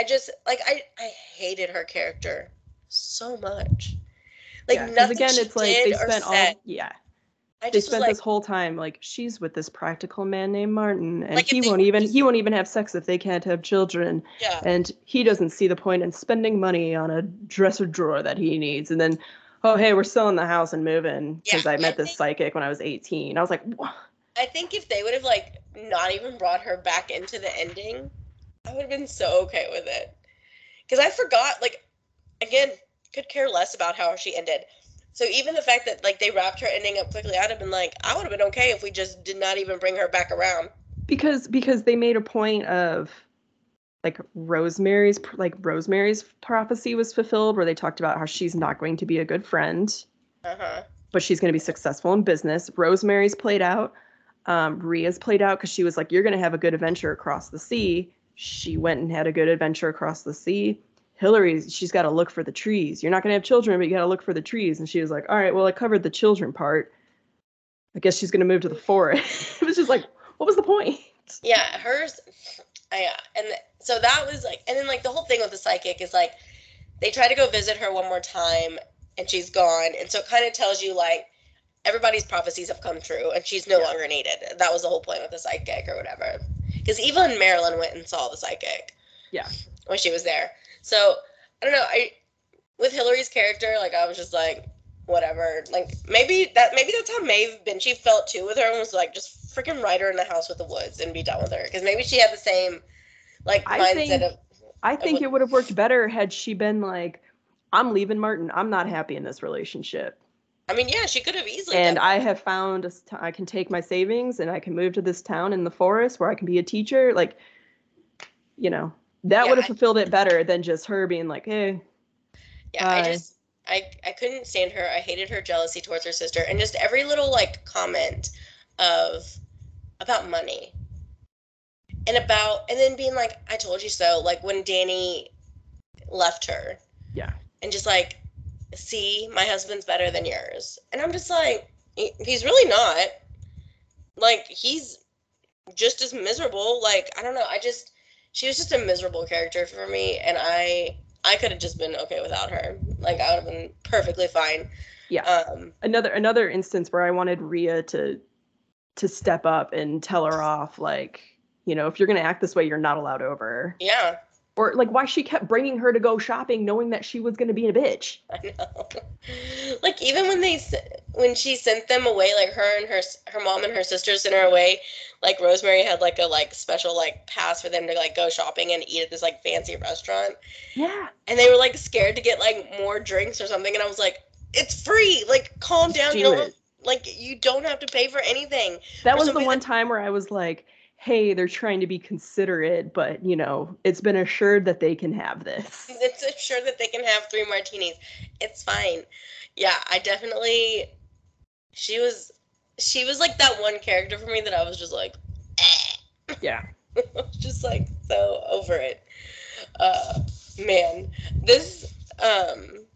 I just like I I hated her character so much. Like yeah, nothing again, she it's like they or spent all yeah. They spent like, this whole time like she's with this practical man named Martin, and Like, he won't even just- he won't even have sex if they can't have children, yeah, and he doesn't see the point in spending money on a dresser drawer that he needs, and then. Oh hey, we're selling the house and moving because Yeah, I met I this think- psychic when I was 18. I was like, "Wha- I think if they would have like not even brought her back into the ending, I would have been so okay with it. Because I forgot, like, again, could care less about how she ended. So even the fact that like they wrapped her ending up quickly, I'd have been like, I would have been okay if we just did not even bring her back around. because because they made a point of like Rosemary's like Rosemary's prophecy was fulfilled where they talked about how she's not going to be a good friend Uh huh. but she's going to be successful in business. Rosemary's played out. Um, Ria's played out because she was like, "You're going to have a good adventure across the sea." She went and had a good adventure across the sea. Hillary's, she's got to look for the trees. You're not going to have children, but you got to look for the trees. And she was like, "All right, well, I covered the children part. I guess she's going to move to the forest." it was just like, what was the point? Yeah, hers. uh, Yeah, and th- so that was like, and then like the whole thing with the psychic is like, they try to go visit her one more time, and she's gone, and so it kind of tells you like everybody's prophecies have come true, and she's no Yeah. longer needed. That was the whole point with the psychic or whatever. Because even Marilyn went and saw the psychic. Yeah. When she was there, so I don't know. I with Hillary's character, like I was just like, whatever. Like maybe that maybe that's how Maeve Binchy felt too with her and was like, just freaking write her in the house with the woods and be done with her. Because maybe she had the same like I mindset think- of I think would- it would have worked better had she been like, "I'm leaving Martin. I'm not happy in this relationship." I mean, yeah, she could have easily and I have found st- I can take my savings and I can move to this town in the forest where I can be a teacher. Like, you know, that Yeah, would have I- fulfilled it better than just her being like, "Hey, Yeah, I just I I couldn't stand her. I hated her jealousy towards her sister and just every little like comment of about money. And about and then being like, I told you so, like when Danny left her. Yeah. And just like, see, my husband's better than yours. And I'm just like, he's really not. Like he's just as miserable. Like, I don't know. I just she was just a miserable character for me and I I could have just been okay without her. Like I would have been perfectly fine. Yeah. Um another another instance where I wanted Ria to to step up and tell her off like, you know, if you're going to act this way, you're not allowed over." yeah. Or like why she kept bringing her to go shopping knowing that she was going to be a bitch. I know. like even when they when she sent them away, like her and her her mom and her sister sent her away. Like Rosemary had like a like special like pass for them to like go shopping and eat at this like fancy restaurant, Yeah. and they were like scared to get like more drinks or something. And I was like, it's free. Like calm down. Do You don't it. like you don't have to pay for anything. That Or was the one time where I was like, hey, they're trying to be considerate, but you know, it's been assured that they can have this. It's I'm sure that they can have three martinis. It's fine. Yeah, I definitely. She was, she was like that one character for me that I was just like, eh. Yeah. Just like so over it. Uh, man, this um,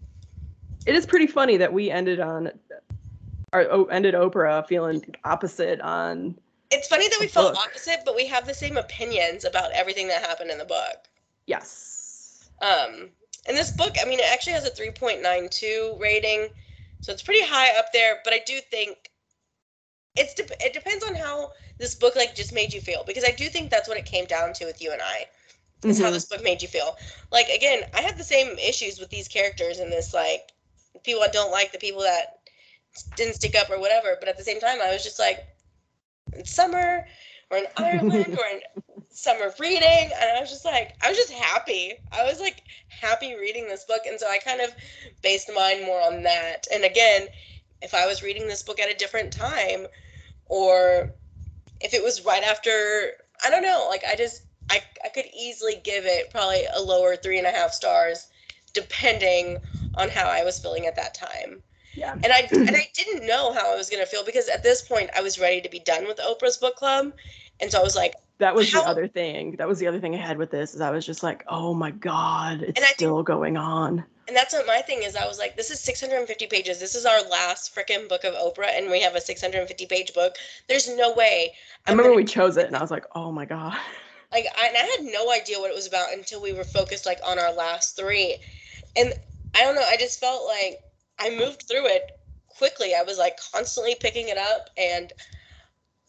It is pretty funny that we ended on or oh, ended Oprah feeling opposite on it's funny that we felt book. opposite, but we have the same opinions about everything that happened in the book. yes. Um, and this book, I mean, it actually has a 3.92 rating, so it's pretty high up there. But I do think it's dep it depends on how this book like just made you feel because I do think that's what it came down to with you and I is how Mhm. this book made you feel. Like again, I had the same issues with these characters and this like people I don't like, the people that didn't stick up or whatever. But at the same time, I was just like, it's summer, we're in Ireland, we're in summer reading, and I was just like, I was just happy. I was like happy reading this book, and so I kind of based mine more on that. And again, if I was reading this book at a different time, or if it was right after, I don't know, like I just I I could easily give it probably a lower three and a half stars, depending on how I was feeling at that time. Yeah. And I and I didn't know how I was gonna feel because at this point I was ready to be done with Oprah's book club, and so I was like, That was the other thing. That was the other thing I had with this is I was just like, oh my god, it's I think- still going on. and that's what my thing is. I was like, this is 650 pages. This is our last freaking book of Oprah, and we have a 650 page book. There's no way. I I'm remember gonna- we chose it and I was like, oh my god. like I, and I had no idea what it was about until we were focused like on our last three, and I don't know. I just felt like I moved through it quickly. I was like constantly picking it up, and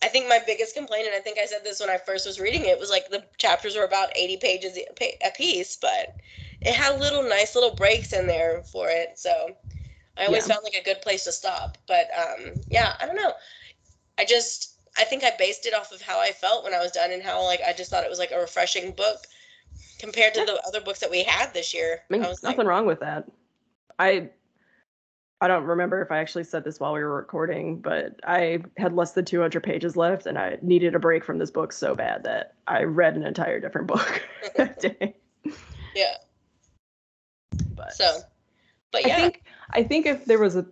I think my biggest complaint, and I think I said this when I first was reading it, was like the chapters were about 80 pages a piece, but it had little nice little breaks in there for it. So I always Yeah. found like a good place to stop. But um, yeah, I don't know. I just I think I based it off of how I felt when I was done and how like I just thought it was like a refreshing book compared to the other books that we had this year. I mean, was nothing like, wrong with that. I I don't remember if I actually said this while we were recording, but I had less than 200 pages left and I needed a break from this book so bad that I read an entire different book that day. yeah. But So, but yeah, I think I think if there was a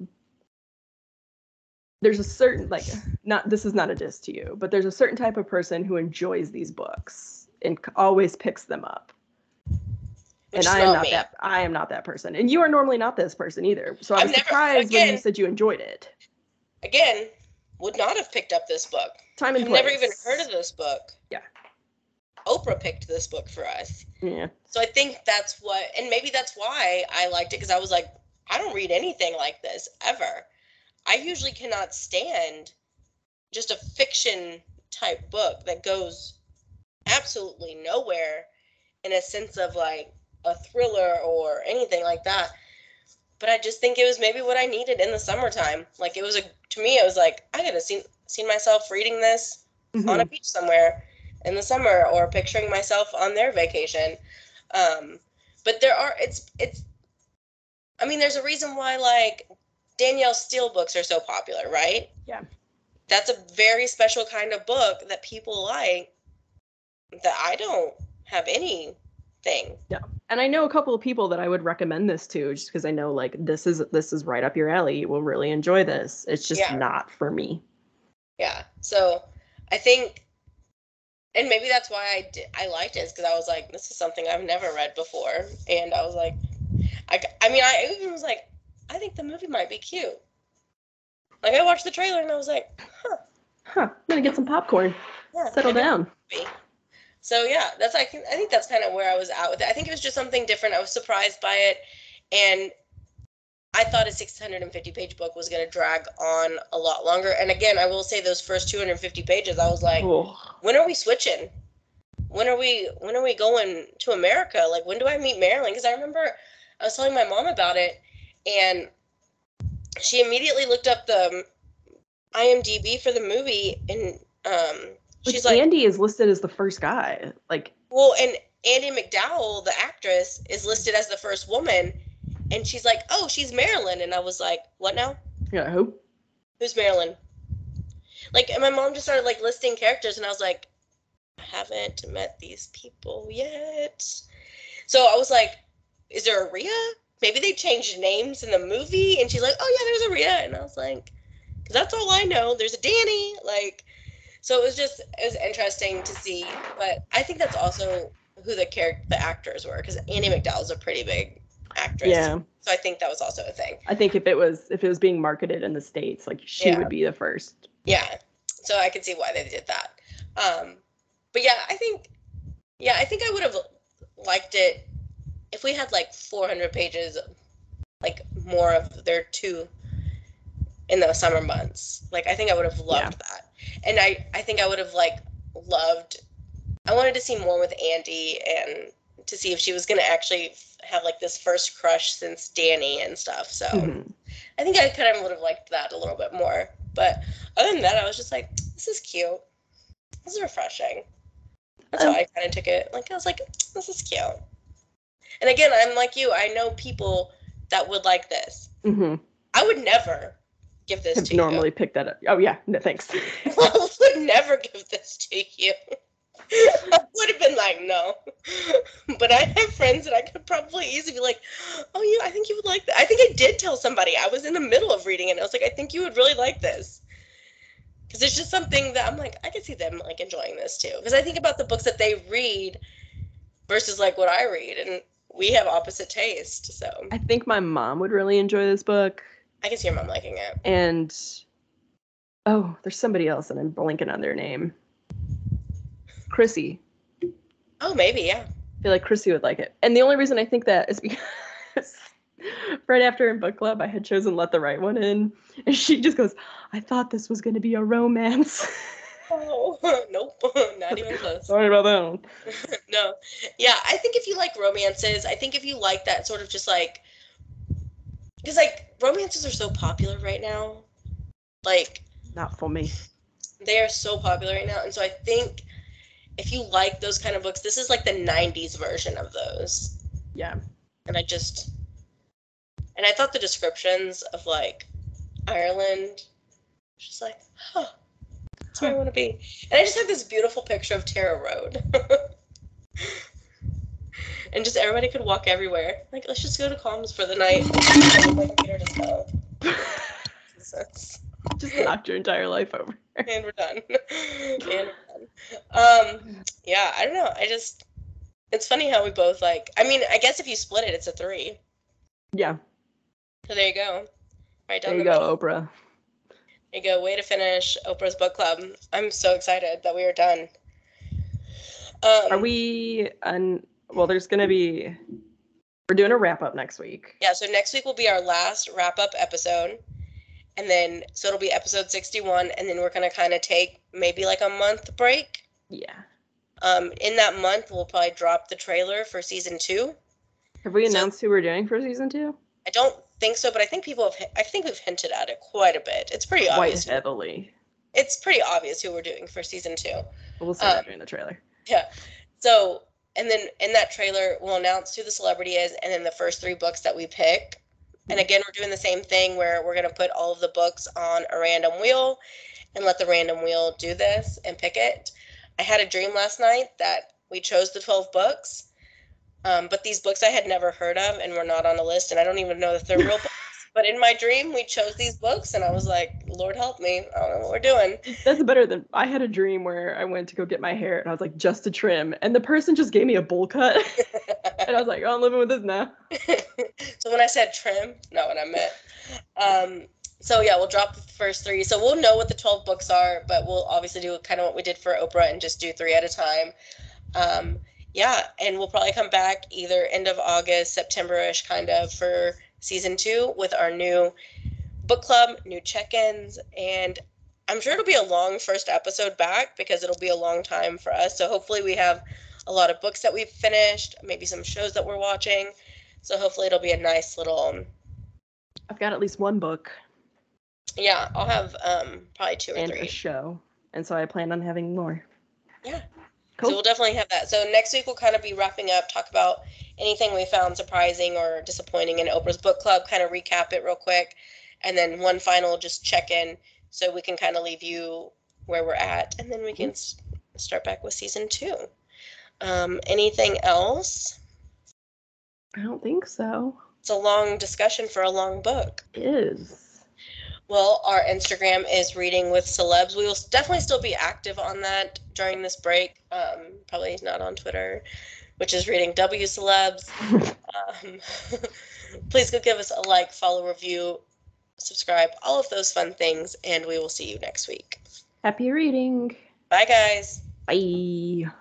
there's a certain like not this is not a diss to you, but there's a certain type of person who enjoys these books and always picks them up. Which and I am not me. that I am not that person. And you are normally not this person either. So I was never- surprised when you again- said you enjoyed it. Again, would not have picked up this book. Time and I've place. never even heard of this book. Yeah. Oprah picked this book for us. Yeah. So I think that's what, and maybe that's why I liked it because I was like, I don't read anything like this ever. I usually cannot stand just a fiction type book that goes absolutely nowhere in a sense of like a thriller or anything like that. But I just think it was maybe what I needed in the summertime. Like it was a to me, it was like I could have seen seen myself reading this on a beach somewhere in the summer or picturing myself on their vacation um but there are it's it's i mean there's a reason why like danielle steele books are so popular right Yeah. that's a very special kind of book that people like that i don't have anything And I know a couple of people that I would recommend this to just because I know like this is this is right up your alley. You will really enjoy this. It's just Yeah. not for me. yeah so i think and maybe that's why i did i liked it because i was like this is something i've never read before and i was like i, I mean i even was like i think the movie might be cute like i watched the trailer and i was like huh Huh. I'm gonna get some popcorn. yeah Settle down. be. So yeah, that's I think I think that's kind of where I was at with it. I think it was just something different. I was surprised by it, and I thought a 650 page book was going to drag on a lot longer. And again, I will say those first 250 pages, I was like, Oh, when are we switching? when are we when are we going to America? Like when do I meet Marilyn? Because I remember I was telling my mom about it, and she immediately looked up the IMDb for the movie, and um, she's like, Andy is listed as the first guy. Like, well, and Andie MacDowell, the actress, is listed as the first woman, and she's like, oh, she's Marilyn, and I was like, what now? yeah, who? Who's Marilyn? Like, and my mom just started like listing characters, and I was like, I haven't met these people yet. So I was like, is there a Ria? Maybe they changed names in the movie. And she's like, oh, yeah, there's a Ria. And I was like, because that's all I know. There's a Danny. Like, so it was just, it was interesting to see. But I think that's also who the character, the actors were, because Andie MacDowell's a pretty big actress. Yeah. So I think that was also a thing. I think if it was if it was being marketed in the states, like she Yeah. would be the first. Yeah. So I could see why they did that. Um, but yeah, I think, yeah, I think I would have liked it if we had like 400 pages, like more of their two in the summer months. Like I think I would have loved that, and I I think I would have like loved. I wanted to see more with Andy and to see if she was gonna actually have like this first crush since Danny and stuff. So. Mhm. I think I kind of would have liked that a little bit more. But other than that, I was just like, this is cute. This is refreshing. That's how Um, I kind of took it. Like, I was like, this is cute. And again, I'm like you. I know people that would like this. Mhm. I would never give this to normally picked that up. Oh yeah, no thanks. I would never give this to you. I would have been like, no. But I have friends that I could probably easily be like, oh, you, I think you would like that. I think I did tell somebody. I was in the middle of reading it. And I was like, I think you would really like this. Because it's just something that I'm like, I could see them like enjoying this too. Because I think about the books that they read versus like what I read, and we have opposite taste. So I think my mom would really enjoy this book. I can see your mom liking it. And oh, there's somebody else, and I'm blanking on their name. Chrissy. Oh, maybe, yeah. I feel like Chrissy would like it. And the only reason I think that is because right after in book club, I had chosen Let the Right One In. And she just goes, I thought this was going to be a romance. Oh, nope, not even close. Sorry about that one. no. Yeah, I think if you like romances, I think if you like that sort of just like because like romances are so popular right now. Like Not for me. they are so popular right now. And so I think if you like those kind of books, this is like the 90s version of those. Yeah. And I just and I thought the descriptions of like Ireland just like, huh, that's where I hmm. want to be. And I just had this beautiful picture of Tara Road. and just everybody could walk everywhere. Like, let's just go to Colm's for the night. My computer just fell. Jesus. Just knocked your entire life over. and we're done. and we're done. Um, yeah, I don't know. I just, it's funny how we both like. I mean, I guess if you split it, it's a three. Yeah. So there you go. Right There you go. Oprah. There you go. Way to finish Oprah's book club. I'm so excited that we are done. Um, Are we on? Well, there's going to be. We're doing a wrap up next week. Yeah. So next week will be our last wrap up episode, and then so it'll be episode 61, and then we're gonna kind of take maybe like a month break. Yeah. Um, in that month, we'll probably drop the trailer for season two. Have we So- announced who we're doing for season two? I don't think so, but I think people have. I think we've hinted at it quite a bit. It's pretty Quite obvious. heavily. It's pretty obvious who we're doing for season two. We'll see Uh, that during the trailer. Yeah. So, and then in that trailer, we'll announce who the celebrity is, and then the first three books that we pick. And again, we're doing the same thing where we're gonna put all of the books on a random wheel, and let the random wheel do this and pick it. I had a dream last night that we chose the twelve books, um, but these books I had never heard of and were not on the list, and I don't even know if they're real books. But in my dream, we chose these books, and I was like, "Lord help me! I don't know what we're doing." That's better than I had a dream where I went to go get my hair and I was like, just to trim. And the person just gave me a bowl cut. and I was like, oh, I'm living with this now. so when I said trim, not what I meant. Um, so yeah, we'll drop the first three. So we'll know what the twelve books are, but we'll obviously do kind of what we did for Oprah and just do three at a time. Um, yeah, and we'll probably come back either end of August, September-ish, kind of for season two with our new book club, new check-ins, and I'm sure it'll be a long first episode back because it'll be a long time for us. So hopefully we have a lot of books that we've finished, maybe some shows that we're watching. So hopefully it'll be a nice little. I've got at least one book. Yeah, I'll have um probably two or and three. a show, and so I plan on having more. Yeah. Cool. So we'll definitely have that. So next week we'll kind of be wrapping up, talk about anything we found surprising or disappointing in Oprah's book club, kind of recap it real quick, and then one final just check in so we can kind of leave you where we're at, and then we can s- start back with season two. Um, anything else? I don't think so. It's a long discussion for a long book. It is. Well, our Instagram is reading with celebs. We will definitely still be active on that during this break. Um, probably not on Twitter, which is reading W celebs. Um, please go give us a like, follow, review, subscribe, all of those fun things, and we will see you next week. Happy reading. Bye, guys. Bye.